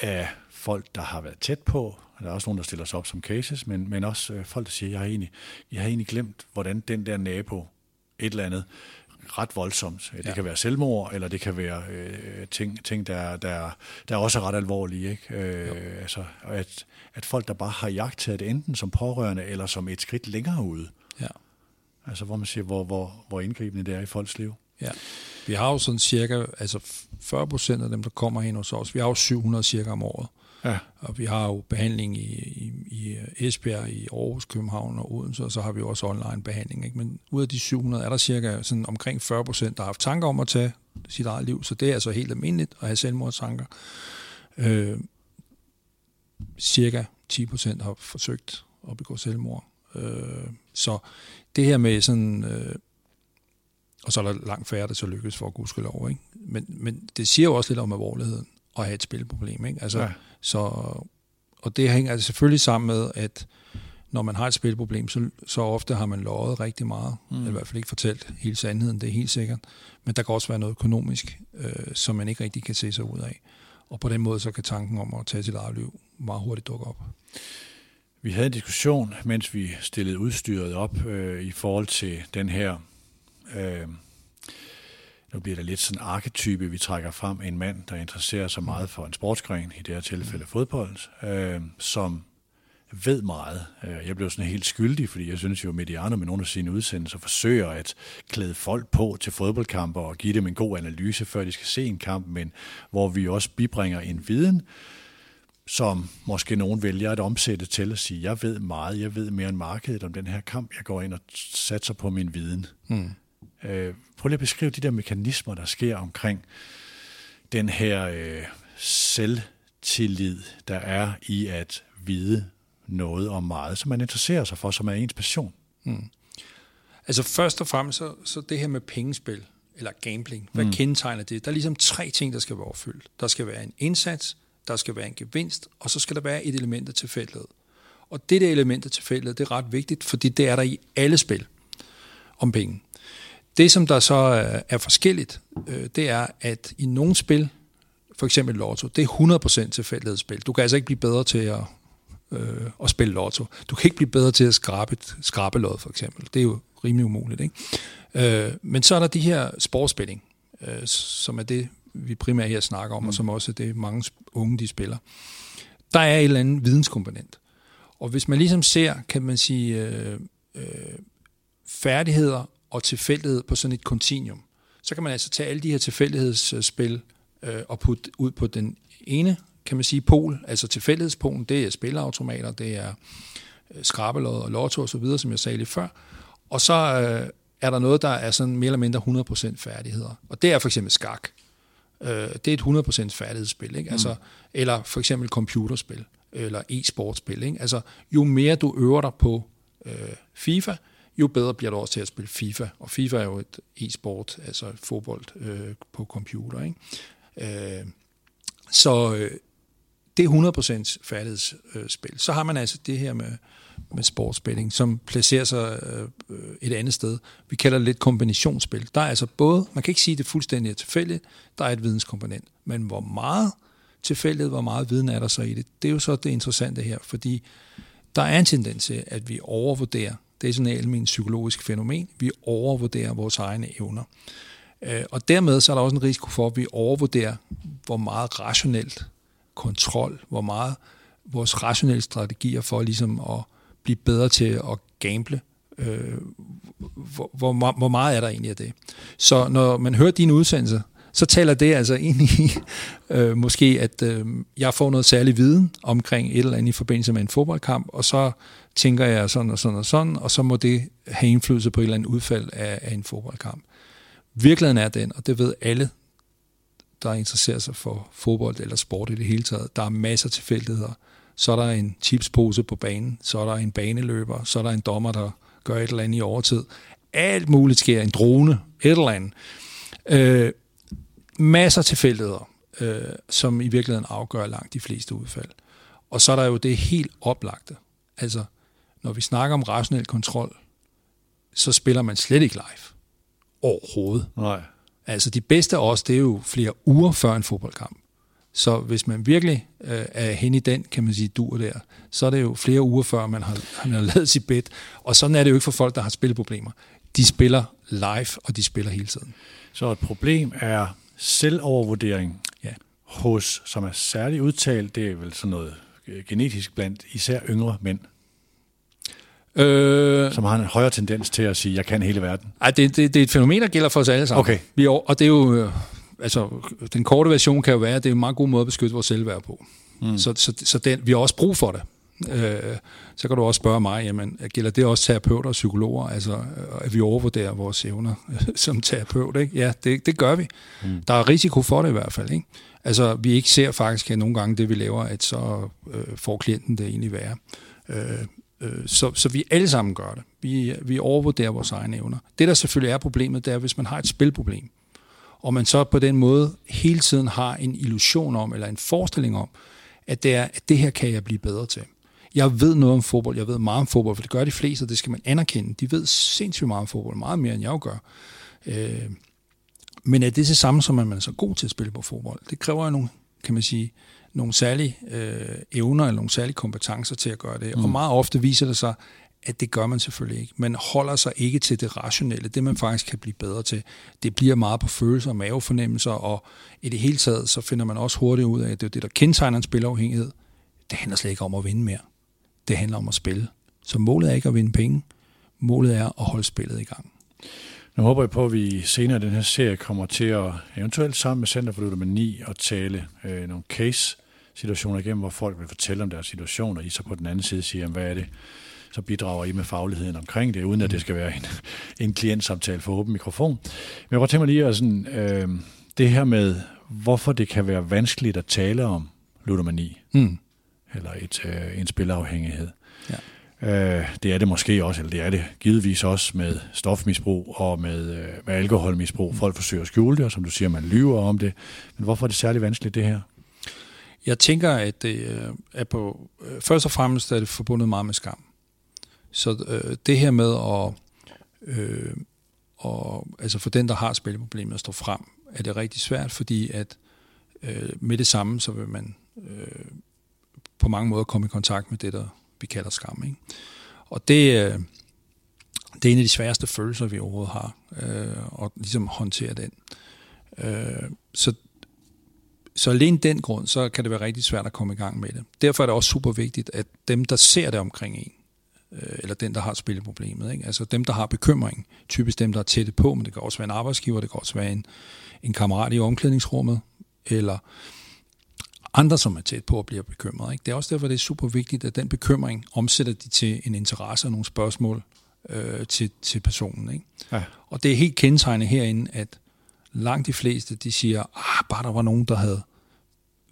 S1: af folk, der har været tæt på. Der er også nogen, der stiller sig op som cases, men, men også øh, folk, der siger, jeg har, egentlig, jeg har egentlig glemt, hvordan den der nabo, et eller andet, ret voldsomt. Det ja. kan være selvmord, eller det kan være øh, ting, ting der, der, der er også ret alvorlige. Ikke? Øh, altså, at, at folk, der bare har jagtet det enten som pårørende, eller som et skridt længere ude. Ja. Altså, hvor man siger, hvor, hvor, hvor indgribende det er i folks liv. Ja.
S2: Vi har jo sådan cirka, altså 40 procent af dem, der kommer ind hos os, vi har jo 700 cirka om året. Ja. Og vi har jo behandling i, i, i Esbjerg, i Aarhus, København og Odense, og så har vi jo også online behandling. Ikke? Men ud af de 700 er der cirka sådan omkring 40 procent, der har haft tanker om at tage sit eget liv, så det er altså helt almindeligt at have selvmordstanker. Øh, cirka 10 procent har forsøgt at begå selvmord. Øh, så det her med sådan... Øh, og så er der langt færre, der så lykkes for at gudskelov, ikke? Men, men det siger jo også lidt om alvorligheden at have et spilproblem, ikke? Altså, ja. så, og det hænger altså selvfølgelig sammen med, at når man har et spilproblem, så, så ofte har man lovet rigtig meget, mm. eller i hvert fald ikke fortalt hele sandheden, det er helt sikkert. Men der kan også være noget økonomisk, øh, som man ikke rigtig kan se sig ud af. Og på den måde, så kan tanken om at tage sit eget liv meget hurtigt dukke op.
S1: Vi havde en diskussion, mens vi stillede udstyret op øh, i forhold til den her, øh, nu bliver det lidt sådan arketype, vi trækker frem, en mand, der interesserer sig meget for en sportsgren, i det her tilfælde fodbold, øh, som ved meget. Øh, jeg blev sådan helt skyldig, fordi jeg synes jo, at Mediano med nogle af sine udsendelser forsøger at klæde folk på til fodboldkamper og give dem en god analyse, før de skal se en kamp, men hvor vi også bibringer en viden, som måske nogen vælger at omsætte til at sige, jeg ved meget, jeg ved mere end markedet om den her kamp, jeg går ind og satser på min viden. Mm. Øh, prøv lige at beskrive de der mekanismer, der sker omkring den her øh, selvtillid, der er i at vide noget om meget, som man interesserer sig for, som er ens passion. Mm.
S2: Altså først og fremmest, så, så det her med pengespil, eller gambling, hvad mm. kendetegner det? Der er ligesom tre ting, der skal være opfyldt. Der skal være en indsats, der skal være en gevinst, og så skal der være et element af tilfældighed. Og det der element af tilfældighed, det er ret vigtigt, fordi det er der i alle spil om penge. Det, som der så er forskelligt, øh, det er, at i nogle spil, for eksempel lotto, det er 100% tilfældighedsspil. Du kan altså ikke blive bedre til at, øh, at spille lotto. Du kan ikke blive bedre til at skrabe et skrabelod, for eksempel. Det er jo rimelig umuligt. Ikke? Øh, men så er der de her sportsspilling, øh, som er det, vi primært her snakker om, mm. og som også er det, mange unge de spiller. Der er et eller andet videnskomponent. Og hvis man ligesom ser, kan man sige, øh, øh, færdigheder og tilfældighed på sådan et kontinuum, så kan man altså tage alle de her tilfældighedsspil øh, og putte ud på den ene, kan man sige, pol, altså tilfældighedspolen, det er spilleautomater, det er øh, skrabelod og lotto og så videre, som jeg sagde lige før. Og så øh, er der noget, der er sådan mere eller mindre 100% færdigheder. Og det er for eksempel skak. Øh, det er et 100% færdighedsspil. Ikke? Altså, mm. Eller for eksempel computerspil, eller e-sportspil. Ikke? Altså, jo mere du øver dig på øh, FIFA, jo bedre bliver du også til at spille FIFA. Og FIFA er jo et e-sport, altså fodbold øh, på computer. Ikke? Øh, så øh, det er 100% færdighedsspil. Så har man altså det her med med sportsspilling, som placerer sig øh, et andet sted. Vi kalder det lidt kombinationsspil. Der er altså både, man kan ikke sige, at det er fuldstændig tilfældigt, der er et videnskomponent, men hvor meget tilfældighed, hvor meget viden er der så i det, det er jo så det interessante her, fordi der er en tendens til, at vi overvurderer, det er sådan et almindeligt psykologisk fænomen, vi overvurderer vores egne evner. Øh, og dermed så er der også en risiko for, at vi overvurderer, hvor meget rationelt kontrol, hvor meget vores rationelle strategier for ligesom at blive bedre til at gamble. Øh, hvor, hvor, hvor meget er der egentlig af det? Så når man hører dine udsendelser, så taler det altså ind i [LAUGHS] øh, måske, at øh, jeg får noget særlig viden omkring et eller andet i forbindelse med en fodboldkamp, og så tænker jeg sådan og sådan og sådan, og så må det have indflydelse på et eller andet udfald af, af en fodboldkamp. Virkeligheden er den, og det ved alle, der interesserer sig for fodbold eller sport i det hele taget. Der er masser af tilfældigheder så er der en chipspose på banen, så er der en baneløber, så er der en dommer, der gør et eller andet i overtid. Alt muligt sker, en drone, et eller andet. Øh, masser af tilfældigheder, øh, som i virkeligheden afgør langt de fleste udfald. Og så er der jo det helt oplagte. Altså, når vi snakker om rationel kontrol, så spiller man slet ikke live. Overhovedet.
S1: Nej.
S2: Altså, de bedste af os, det er jo flere uger før en fodboldkamp. Så hvis man virkelig øh, er hen i den, kan man sige, dur der, så er det jo flere uger før, man har, man har lavet sit bed. Og sådan er det jo ikke for folk, der har spilproblemer. De spiller live, og de spiller hele tiden.
S1: Så et problem er selvovervurdering ja. hos, som er særligt udtalt, det er vel sådan noget genetisk blandt især yngre mænd?
S2: Øh,
S1: øh, som har en højere tendens til at sige, jeg kan hele verden?
S2: Ej, det, det, det er et fænomen, der gælder for os alle sammen.
S1: Okay.
S2: Vi, og det er jo, øh, altså, den korte version kan jo være, at det er en meget god måde at beskytte vores selvværd på. Mm. Så, så, så den, vi har også brug for det. Øh, så kan du også spørge mig, jamen, gælder det også terapeuter og psykologer, altså at vi overvurderer vores evner [LAUGHS] som terapeut? Ikke? Ja, det, det gør vi. Mm. Der er risiko for det i hvert fald. Ikke? Altså, vi ikke ser faktisk, at nogle gange det, vi laver, at så øh, får klienten det egentlig værre. Øh, øh, så, så vi alle sammen gør det. Vi, vi overvurderer vores egne evner. Det, der selvfølgelig er problemet, det er, hvis man har et spilproblem, og man så på den måde hele tiden har en illusion om, eller en forestilling om, at det, er, at det her kan jeg blive bedre til. Jeg ved noget om fodbold, jeg ved meget om fodbold, for det gør de fleste, og det skal man anerkende. De ved sindssygt meget om fodbold, meget mere end jeg gør. Øh, men er det det samme som, at man er så god til at spille på fodbold? Det kræver jo nogle, kan man sige, nogle særlige øh, evner eller nogle særlige kompetencer til at gøre det. Mm. Og meget ofte viser det sig, at det gør man selvfølgelig ikke. Man holder sig ikke til det rationelle, det man faktisk kan blive bedre til. Det bliver meget på følelser og mavefornemmelser, og i det hele taget, så finder man også hurtigt ud af, at det er det, der kendetegner en spilafhængighed. Det handler slet ikke om at vinde mere. Det handler om at spille. Så målet er ikke at vinde penge. Målet er at holde spillet i gang.
S1: Nu håber jeg på, at vi senere i den her serie kommer til at eventuelt sammen med Center for Ludomani at tale øh, nogle case-situationer igennem, hvor folk vil fortælle om deres situation, og I så på den anden side siger, hvad er det, så bidrager I med fagligheden omkring det, uden at det skal være en, [LAUGHS] en klientsamtale for åben mikrofon. Men jeg kunne tænke mig lige at sådan, øh, det her med, hvorfor det kan være vanskeligt at tale om ludomani, mm. eller et, øh, en spilafhængighed. Øh, det er det måske også, eller det er det givetvis også med stofmisbrug og med, øh, med alkoholmisbrug. Folk forsøger at skjule det, og som du siger, man lyver om det. Men hvorfor er det særlig vanskeligt, det her?
S2: Jeg tænker, at det øh, er på... Først og fremmest er det forbundet meget med skam. Så øh, det her med at... Øh, og, altså for den, der har spilproblemer at stå frem, er det rigtig svært, fordi at øh, med det samme, så vil man øh, på mange måder komme i kontakt med det, der vi kalder skam. Ikke? Og det, øh, det er en af de sværeste følelser, vi overhovedet har, øh, og ligesom håndtere den. Øh, så, så alene den grund, så kan det være rigtig svært at komme i gang med det. Derfor er det også super vigtigt, at dem, der ser det omkring en, øh, eller den, der har spilleproblemet, ikke? altså dem, der har bekymring, typisk dem, der er tætte på, men det kan også være en arbejdsgiver, det kan også være en, en kammerat i omklædningsrummet, eller andre, som er tæt på at blive bekymret. Ikke? Det er også derfor, det er super vigtigt, at den bekymring omsætter de til en interesse og nogle spørgsmål øh, til, til personen. Ikke? Ja. Og det er helt kendetegnet herinde, at langt de fleste, de siger, ah, bare der var nogen, der havde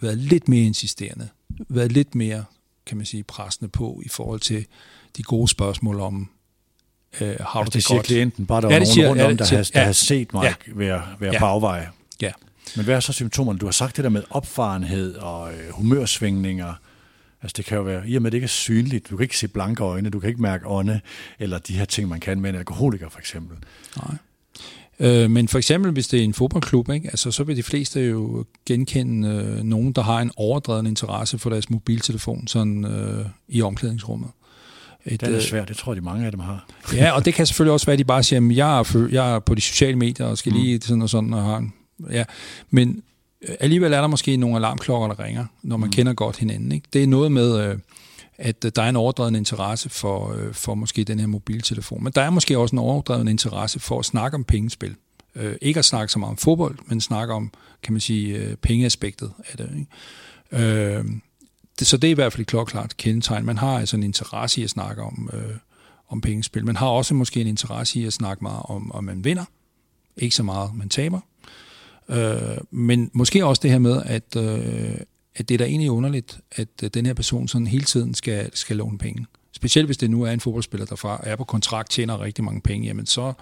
S2: været lidt mere insisterende, været lidt mere, kan man sige, pressende på i forhold til de gode spørgsmål om,
S1: øh, har altså, du det, det siger godt? klienten, bare der ja, var nogen siger, rundt ja, om, der, siger, har, der ja, har set mig ja, være, være ja, bagvej. Ja, men hvad er så symptomerne? Du har sagt det der med opfarenhed og øh, humørsvingninger. Altså det kan jo være, i og med det ikke er synligt, du kan ikke se blanke øjne, du kan ikke mærke ånde, eller de her ting, man kan med en alkoholiker for eksempel.
S2: Nej. Øh, men for eksempel, hvis det er en fodboldklub, ikke? Altså, så vil de fleste jo genkende øh, nogen, der har en overdreven interesse for deres mobiltelefon sådan, øh, i omklædningsrummet.
S1: Et, det er øh, svært, det tror jeg, de mange af dem har.
S2: ja, og det kan selvfølgelig også være, at de bare siger, at jeg er, jeg er på de sociale medier og skal mm. lige sådan og sådan og har en Ja, men øh, alligevel er der måske nogle alarmklokker, der ringer, når man mm. kender godt hinanden. Ikke? Det er noget med, øh, at der er en overdreven interesse for, øh, for måske den her mobiltelefon. Men der er måske også en overdreven interesse for at snakke om pengespil. Ikke at snakke så meget om fodbold, men snakke om, kan man sige, pengeaspektet af det. Ikke? Så det er i hvert fald et klokklart kendetegn. Man har altså en interesse i at snakke om, om pengespil. Man har også måske en interesse i at snakke meget om, om man vinder. Ikke så meget, man taber. Øh, men måske også det her med, at, øh, at det er da egentlig underligt, at øh, den her person sådan hele tiden skal, skal låne penge. Specielt hvis det nu er en fodboldspiller, der er på kontrakt, tjener rigtig mange penge, jamen så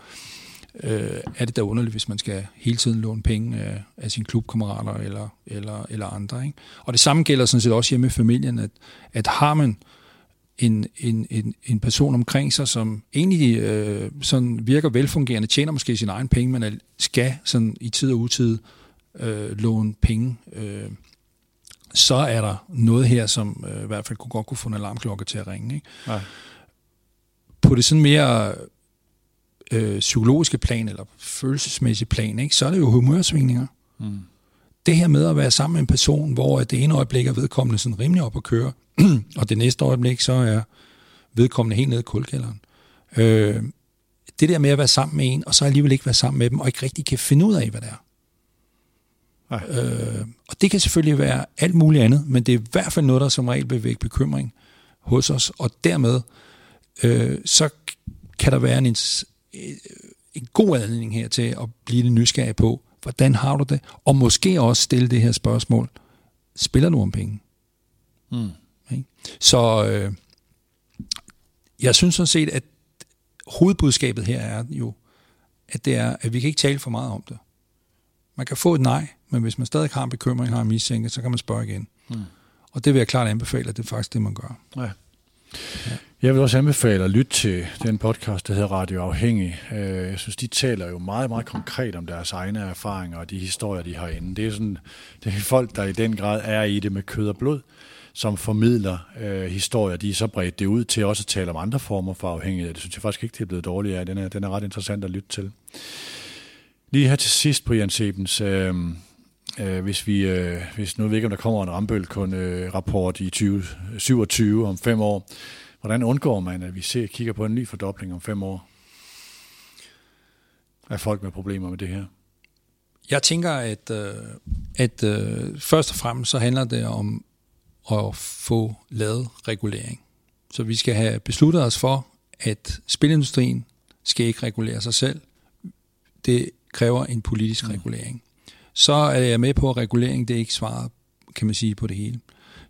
S2: øh, er det da underligt, hvis man skal hele tiden låne penge af, af sine klubkammerater eller, eller, eller andre. Ikke? Og det samme gælder sådan set også hjemme i familien, at, at har man en, en, en, en person omkring sig, som egentlig øh, sådan virker velfungerende, tjener måske sin egen penge, men skal sådan i tid og utid øh, låne penge, øh, så er der noget her, som øh, i hvert fald kunne godt kunne få en alarmklokke til at ringe. Ikke? På det sådan mere øh, psykologiske plan, eller følelsesmæssige plan, ikke, så er det jo humørsvingninger. Mm. Det her med at være sammen med en person, hvor det ene øjeblik er vedkommende sådan rimelig op at køre, [CLEARS THROAT] og det næste øjeblik, så er vedkommende helt nede i kulkælderen. Øh, det der med at være sammen med en, og så alligevel ikke være sammen med dem, og ikke rigtig kan finde ud af, hvad det er. Øh, og det kan selvfølgelig være alt muligt andet, men det er i hvert fald noget, der som regel vil vække bekymring hos os, og dermed øh, så kan der være en, en god anledning her til at blive lidt nysgerrig på, hvordan har du det, og måske også stille det her spørgsmål, spiller du om penge? Mm. Okay? Så øh, jeg synes sådan set, at hovedbudskabet her er jo, at det er, at vi kan ikke tale for meget om det. Man kan få et nej, men hvis man stadig har en bekymring, har en mistænke, så kan man spørge igen. Mm. Og det vil jeg klart anbefale, at det er faktisk det, man gør. Ja.
S1: Jeg vil også anbefale at lytte til den podcast, der hedder Radio Afhængig. Øh, jeg synes, de taler jo meget, meget konkret om deres egne erfaringer og de historier, de har inde. Det er, sådan, det er folk, der i den grad er i det med kød og blod, som formidler øh, historier. De er så bredt det ud til også at tale om andre former for afhængighed. Det synes jeg faktisk ikke, det er blevet dårligere af. Den er, den er ret interessant at lytte til. Lige her til sidst på Jens Ebens, øh, øh, hvis vi, øh, hvis nu ved ikke, om der kommer en Rambøl-rapport i 2027 om fem år, hvordan undgår man, at vi ser, kigger på en ny fordobling om fem år af folk med problemer med det her?
S2: Jeg tænker, at, øh, at øh, først og fremmest så handler det om at få lavet regulering. Så vi skal have besluttet os for, at spilindustrien skal ikke regulere sig selv. Det kræver en politisk mm. regulering. Så er jeg med på, at regulering det er ikke svaret, kan man sige, på det hele.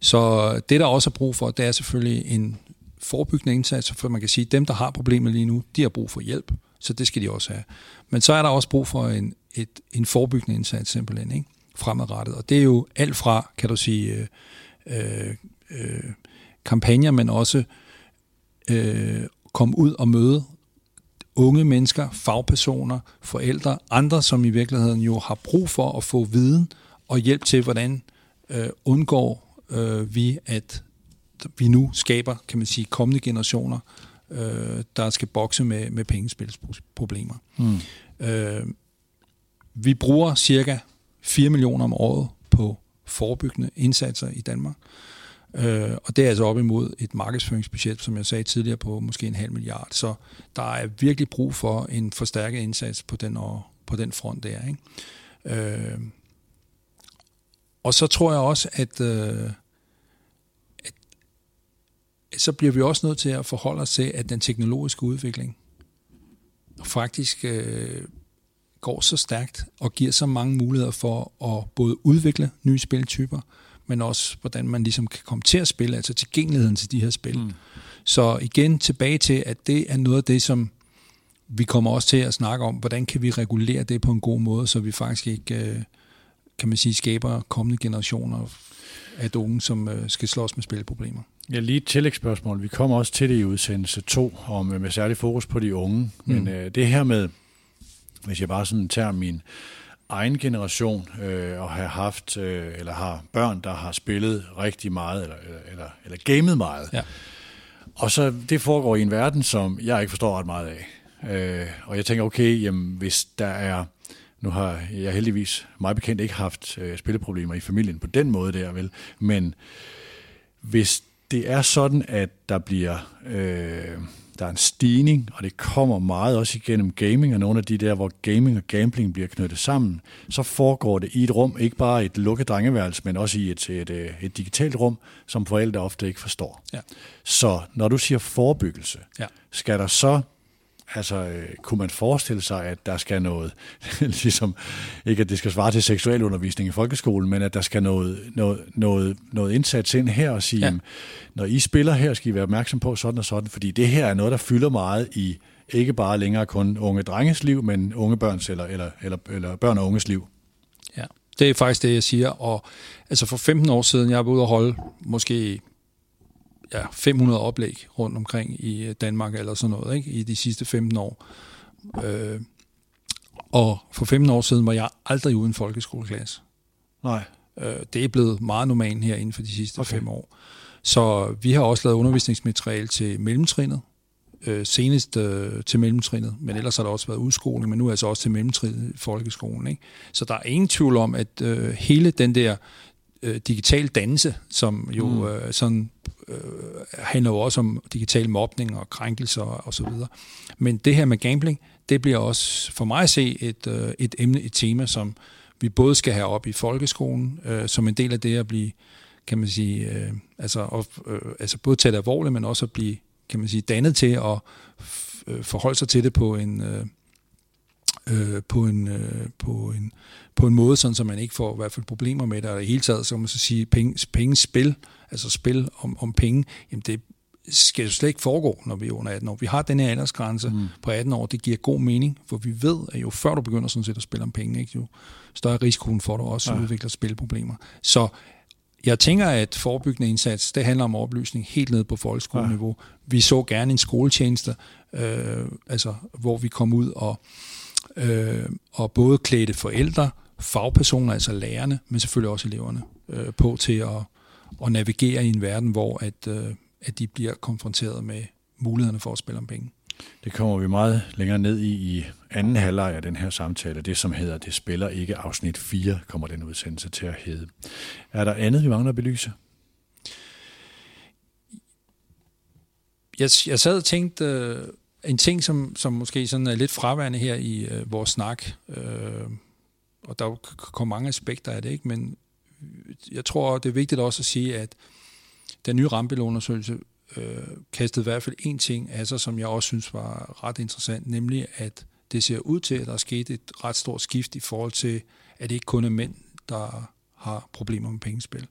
S2: Så det, der også er brug for, det er selvfølgelig en forebyggende indsats, for man kan sige, at dem, der har problemer lige nu, de har brug for hjælp, så det skal de også have. Men så er der også brug for en, et, en forebyggende indsats simpelthen, ikke? fremadrettet. Og det er jo alt fra, kan du sige, øh, øh, øh, kampagner, men også øh, komme ud og møde unge mennesker, fagpersoner, forældre, andre, som i virkeligheden jo har brug for at få viden og hjælp til, hvordan øh, undgår øh, vi, at vi nu skaber, kan man sige, kommende generationer, øh, der skal bokse med, med pengespilsproblemer. Mm. Øh, vi bruger cirka 4 millioner om året på forebyggende indsatser i Danmark. Øh, Øh, og det er altså op imod et markedsføringsbudget, som jeg sagde tidligere, på måske en halv milliard. Så der er virkelig brug for en forstærket indsats på den, og, på den front der. Ikke? Øh, og så tror jeg også, at, øh, at så bliver vi også nødt til at forholde os til, at den teknologiske udvikling faktisk øh, går så stærkt og giver så mange muligheder for at både udvikle nye spiltyper, men også hvordan man ligesom kan komme til at spille, altså tilgængeligheden til de her spil. Mm. Så igen tilbage til, at det er noget af det, som vi kommer også til at snakke om, hvordan kan vi regulere det på en god måde, så vi faktisk ikke, øh, kan man sige, skaber kommende generationer af unge, som øh, skal slås med spilproblemer.
S1: Ja, lige et tillægsspørgsmål. Vi kommer også til det i udsendelse 2, om, med særlig fokus på de unge. Men mm. øh, det her med, hvis jeg bare sådan tager min egen generation øh, og have haft, øh, eller har børn, der har spillet rigtig meget, eller, eller, eller, eller gamet meget. Ja. Og så det foregår i en verden, som jeg ikke forstår ret meget af. Øh, og jeg tænker, okay, jamen, hvis der er, nu har jeg heldigvis meget bekendt ikke haft øh, spilleproblemer i familien på den måde der, vel, men hvis det er sådan, at der bliver... Øh, der er en stigning, og det kommer meget også igennem gaming, og nogle af de der, hvor gaming og gambling bliver knyttet sammen, så foregår det i et rum, ikke bare et lukket drengeværelse, men også i et, et, et, et digitalt rum, som forældre ofte ikke forstår. Ja. Så når du siger forebyggelse, ja. skal der så Altså, øh, kunne man forestille sig, at der skal noget, [LAUGHS] ligesom, ikke at det skal svare til seksuel undervisning i folkeskolen, men at der skal noget, noget, noget, noget indsats ind her og sige, ja. når I spiller her, skal I være opmærksom på sådan og sådan, fordi det her er noget, der fylder meget i ikke bare længere kun unge drenges liv, men unge børns eller, eller, eller, eller børn og unges liv.
S2: Ja, det er faktisk det, jeg siger. Og altså for 15 år siden, jeg var ude at holde måske ja, 500 oplæg rundt omkring i øh, Danmark eller sådan noget, ikke? i de sidste 15 år. Øh, og for 15 år siden var jeg aldrig uden folkeskoleklasse.
S1: Nej.
S2: Øh, det er blevet meget normalt her inden for de sidste okay. fem år. Så vi har også lavet undervisningsmateriale til mellemtrinnet, øh, senest øh, til mellemtrinnet, men ellers har der også været udskoling, men nu er altså også til mellemtrinnet i folkeskolen. Ikke? Så der er ingen tvivl om, at øh, hele den der øh, digital dannelse, som jo mm. øh, sådan øh, handler jo også om digital mobning og krænkelser og så videre. Men det her med gambling, det bliver også for mig at se et, øh, et emne, et tema, som vi både skal have op i folkeskolen, øh, som en del af det at blive, kan man sige, øh, altså, og, øh, altså både tage det alvorligt, men også at blive, kan man sige, dannet til at øh, forholde sig til det på en, øh, øh, på, en, øh, på, en, på en måde, sådan så man ikke får i hvert fald problemer med det. Og i hele taget, så man så sige, penge, penge spil, altså spil om, om penge, jamen det skal jo slet ikke foregå, når vi er under 18 år. Vi har den her aldersgrænse mm. på 18 år, det giver god mening, for vi ved, at jo før du begynder sådan set at spille om penge, ikke, jo større risikoen for, at du også ja. udvikler spilproblemer. Så jeg tænker, at forebyggende indsats, det handler om oplysning helt ned på folkeskoleniveau. Ja. Vi så gerne en skoletjeneste, øh, altså, hvor vi kom ud og, øh, og både klædte forældre, fagpersoner, altså lærerne, men selvfølgelig også eleverne, øh, på til at, at navigere i en verden, hvor at, øh, at de bliver konfronteret med mulighederne for at spille om penge.
S1: Det kommer vi meget længere ned i i anden halvleg af den her samtale. Det, som hedder Det spiller ikke afsnit 4, kommer den udsendelse til at hedde. Er der andet, vi mangler at belyse?
S2: Jeg, jeg sad og tænkte, øh, en ting, som, som måske sådan er lidt fraværende her i øh, vores snak, øh, og der kommer mange aspekter af det, ikke? men jeg tror, det er vigtigt også at sige, at den nye rampelundersøgelse øh, kastede i hvert fald en ting af sig, som jeg også synes var ret interessant, nemlig at det ser ud til, at der er sket et ret stort skift i forhold til, at det ikke kun er mænd, der har problemer med pengespil.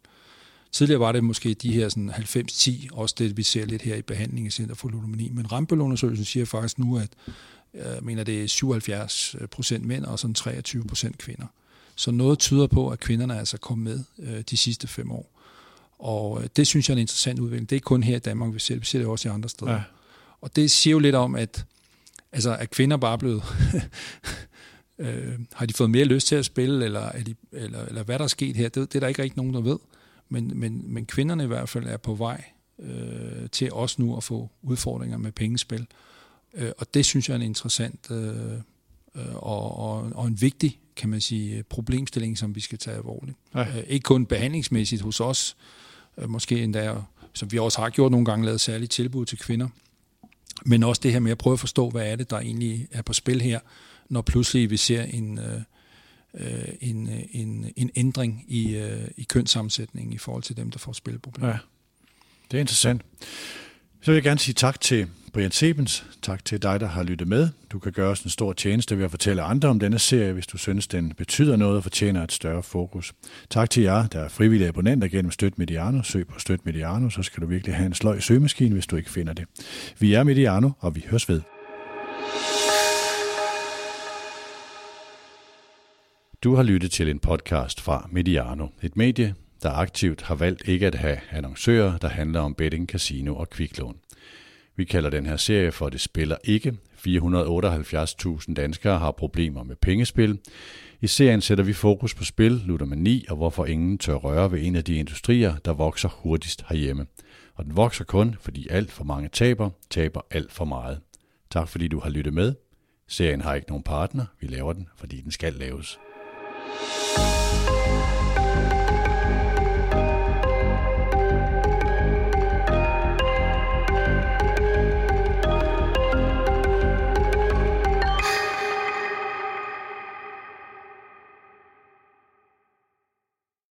S2: Tidligere var det måske de her sådan 90-10, også det vi ser lidt her i behandling i Center for Ludomani, men Rambøl-undersøgelsen siger faktisk nu, at jeg mener, det er 77 procent mænd og sådan 23 procent kvinder. Så noget tyder på, at kvinderne er altså kommet med øh, de sidste fem år. Og øh, det synes jeg er en interessant udvikling. Det er ikke kun her i Danmark, vi ser det, vi ser det også i andre steder. Ja. Og det siger jo lidt om, at, altså, at kvinder bare er blevet... [LAUGHS] øh, har de fået mere lyst til at spille, eller, er de, eller, eller hvad der er sket her, det, det er der ikke rigtig nogen, der ved. Men, men, men kvinderne i hvert fald er på vej øh, til også nu at få udfordringer med pengespil. Øh, og det synes jeg er en interessant øh, øh, og, og, og en vigtig kan man sige, problemstilling, som vi skal tage alvorligt. Ja. Øh, ikke kun behandlingsmæssigt hos os, øh, måske endda, som vi også har gjort nogle gange, lavet særlige tilbud til kvinder, men også det her med at prøve at forstå, hvad er det, der egentlig er på spil her, når pludselig vi ser en, øh, øh en, en, en ændring i, øh, i kønssammensætningen i forhold til dem, der får spilproblemer. Ja,
S1: det er interessant. Så vil jeg gerne sige tak til Brian Sebens. Tak til dig, der har lyttet med. Du kan gøre os en stor tjeneste ved at fortælle andre om denne serie, hvis du synes, den betyder noget og fortjener et større fokus. Tak til jer, der er frivillige abonnenter gennem Støt Mediano. Søg på Støt Mediano, så skal du virkelig have en sløj søgemaskine, hvis du ikke finder det. Vi er Mediano, og vi høres ved. Du har lyttet til en podcast fra Mediano, et medie, der aktivt har valgt ikke at have annoncører, der handler om betting, casino og kviklån. Vi kalder den her serie for Det spiller ikke. 478.000 danskere har problemer med pengespil. I serien sætter vi fokus på spil, ludomani og hvorfor ingen tør røre ved en af de industrier, der vokser hurtigst herhjemme. Og den vokser kun, fordi alt for mange taber, taber alt for meget. Tak fordi du har lyttet med. Serien har ikke nogen partner. Vi laver den, fordi den skal laves.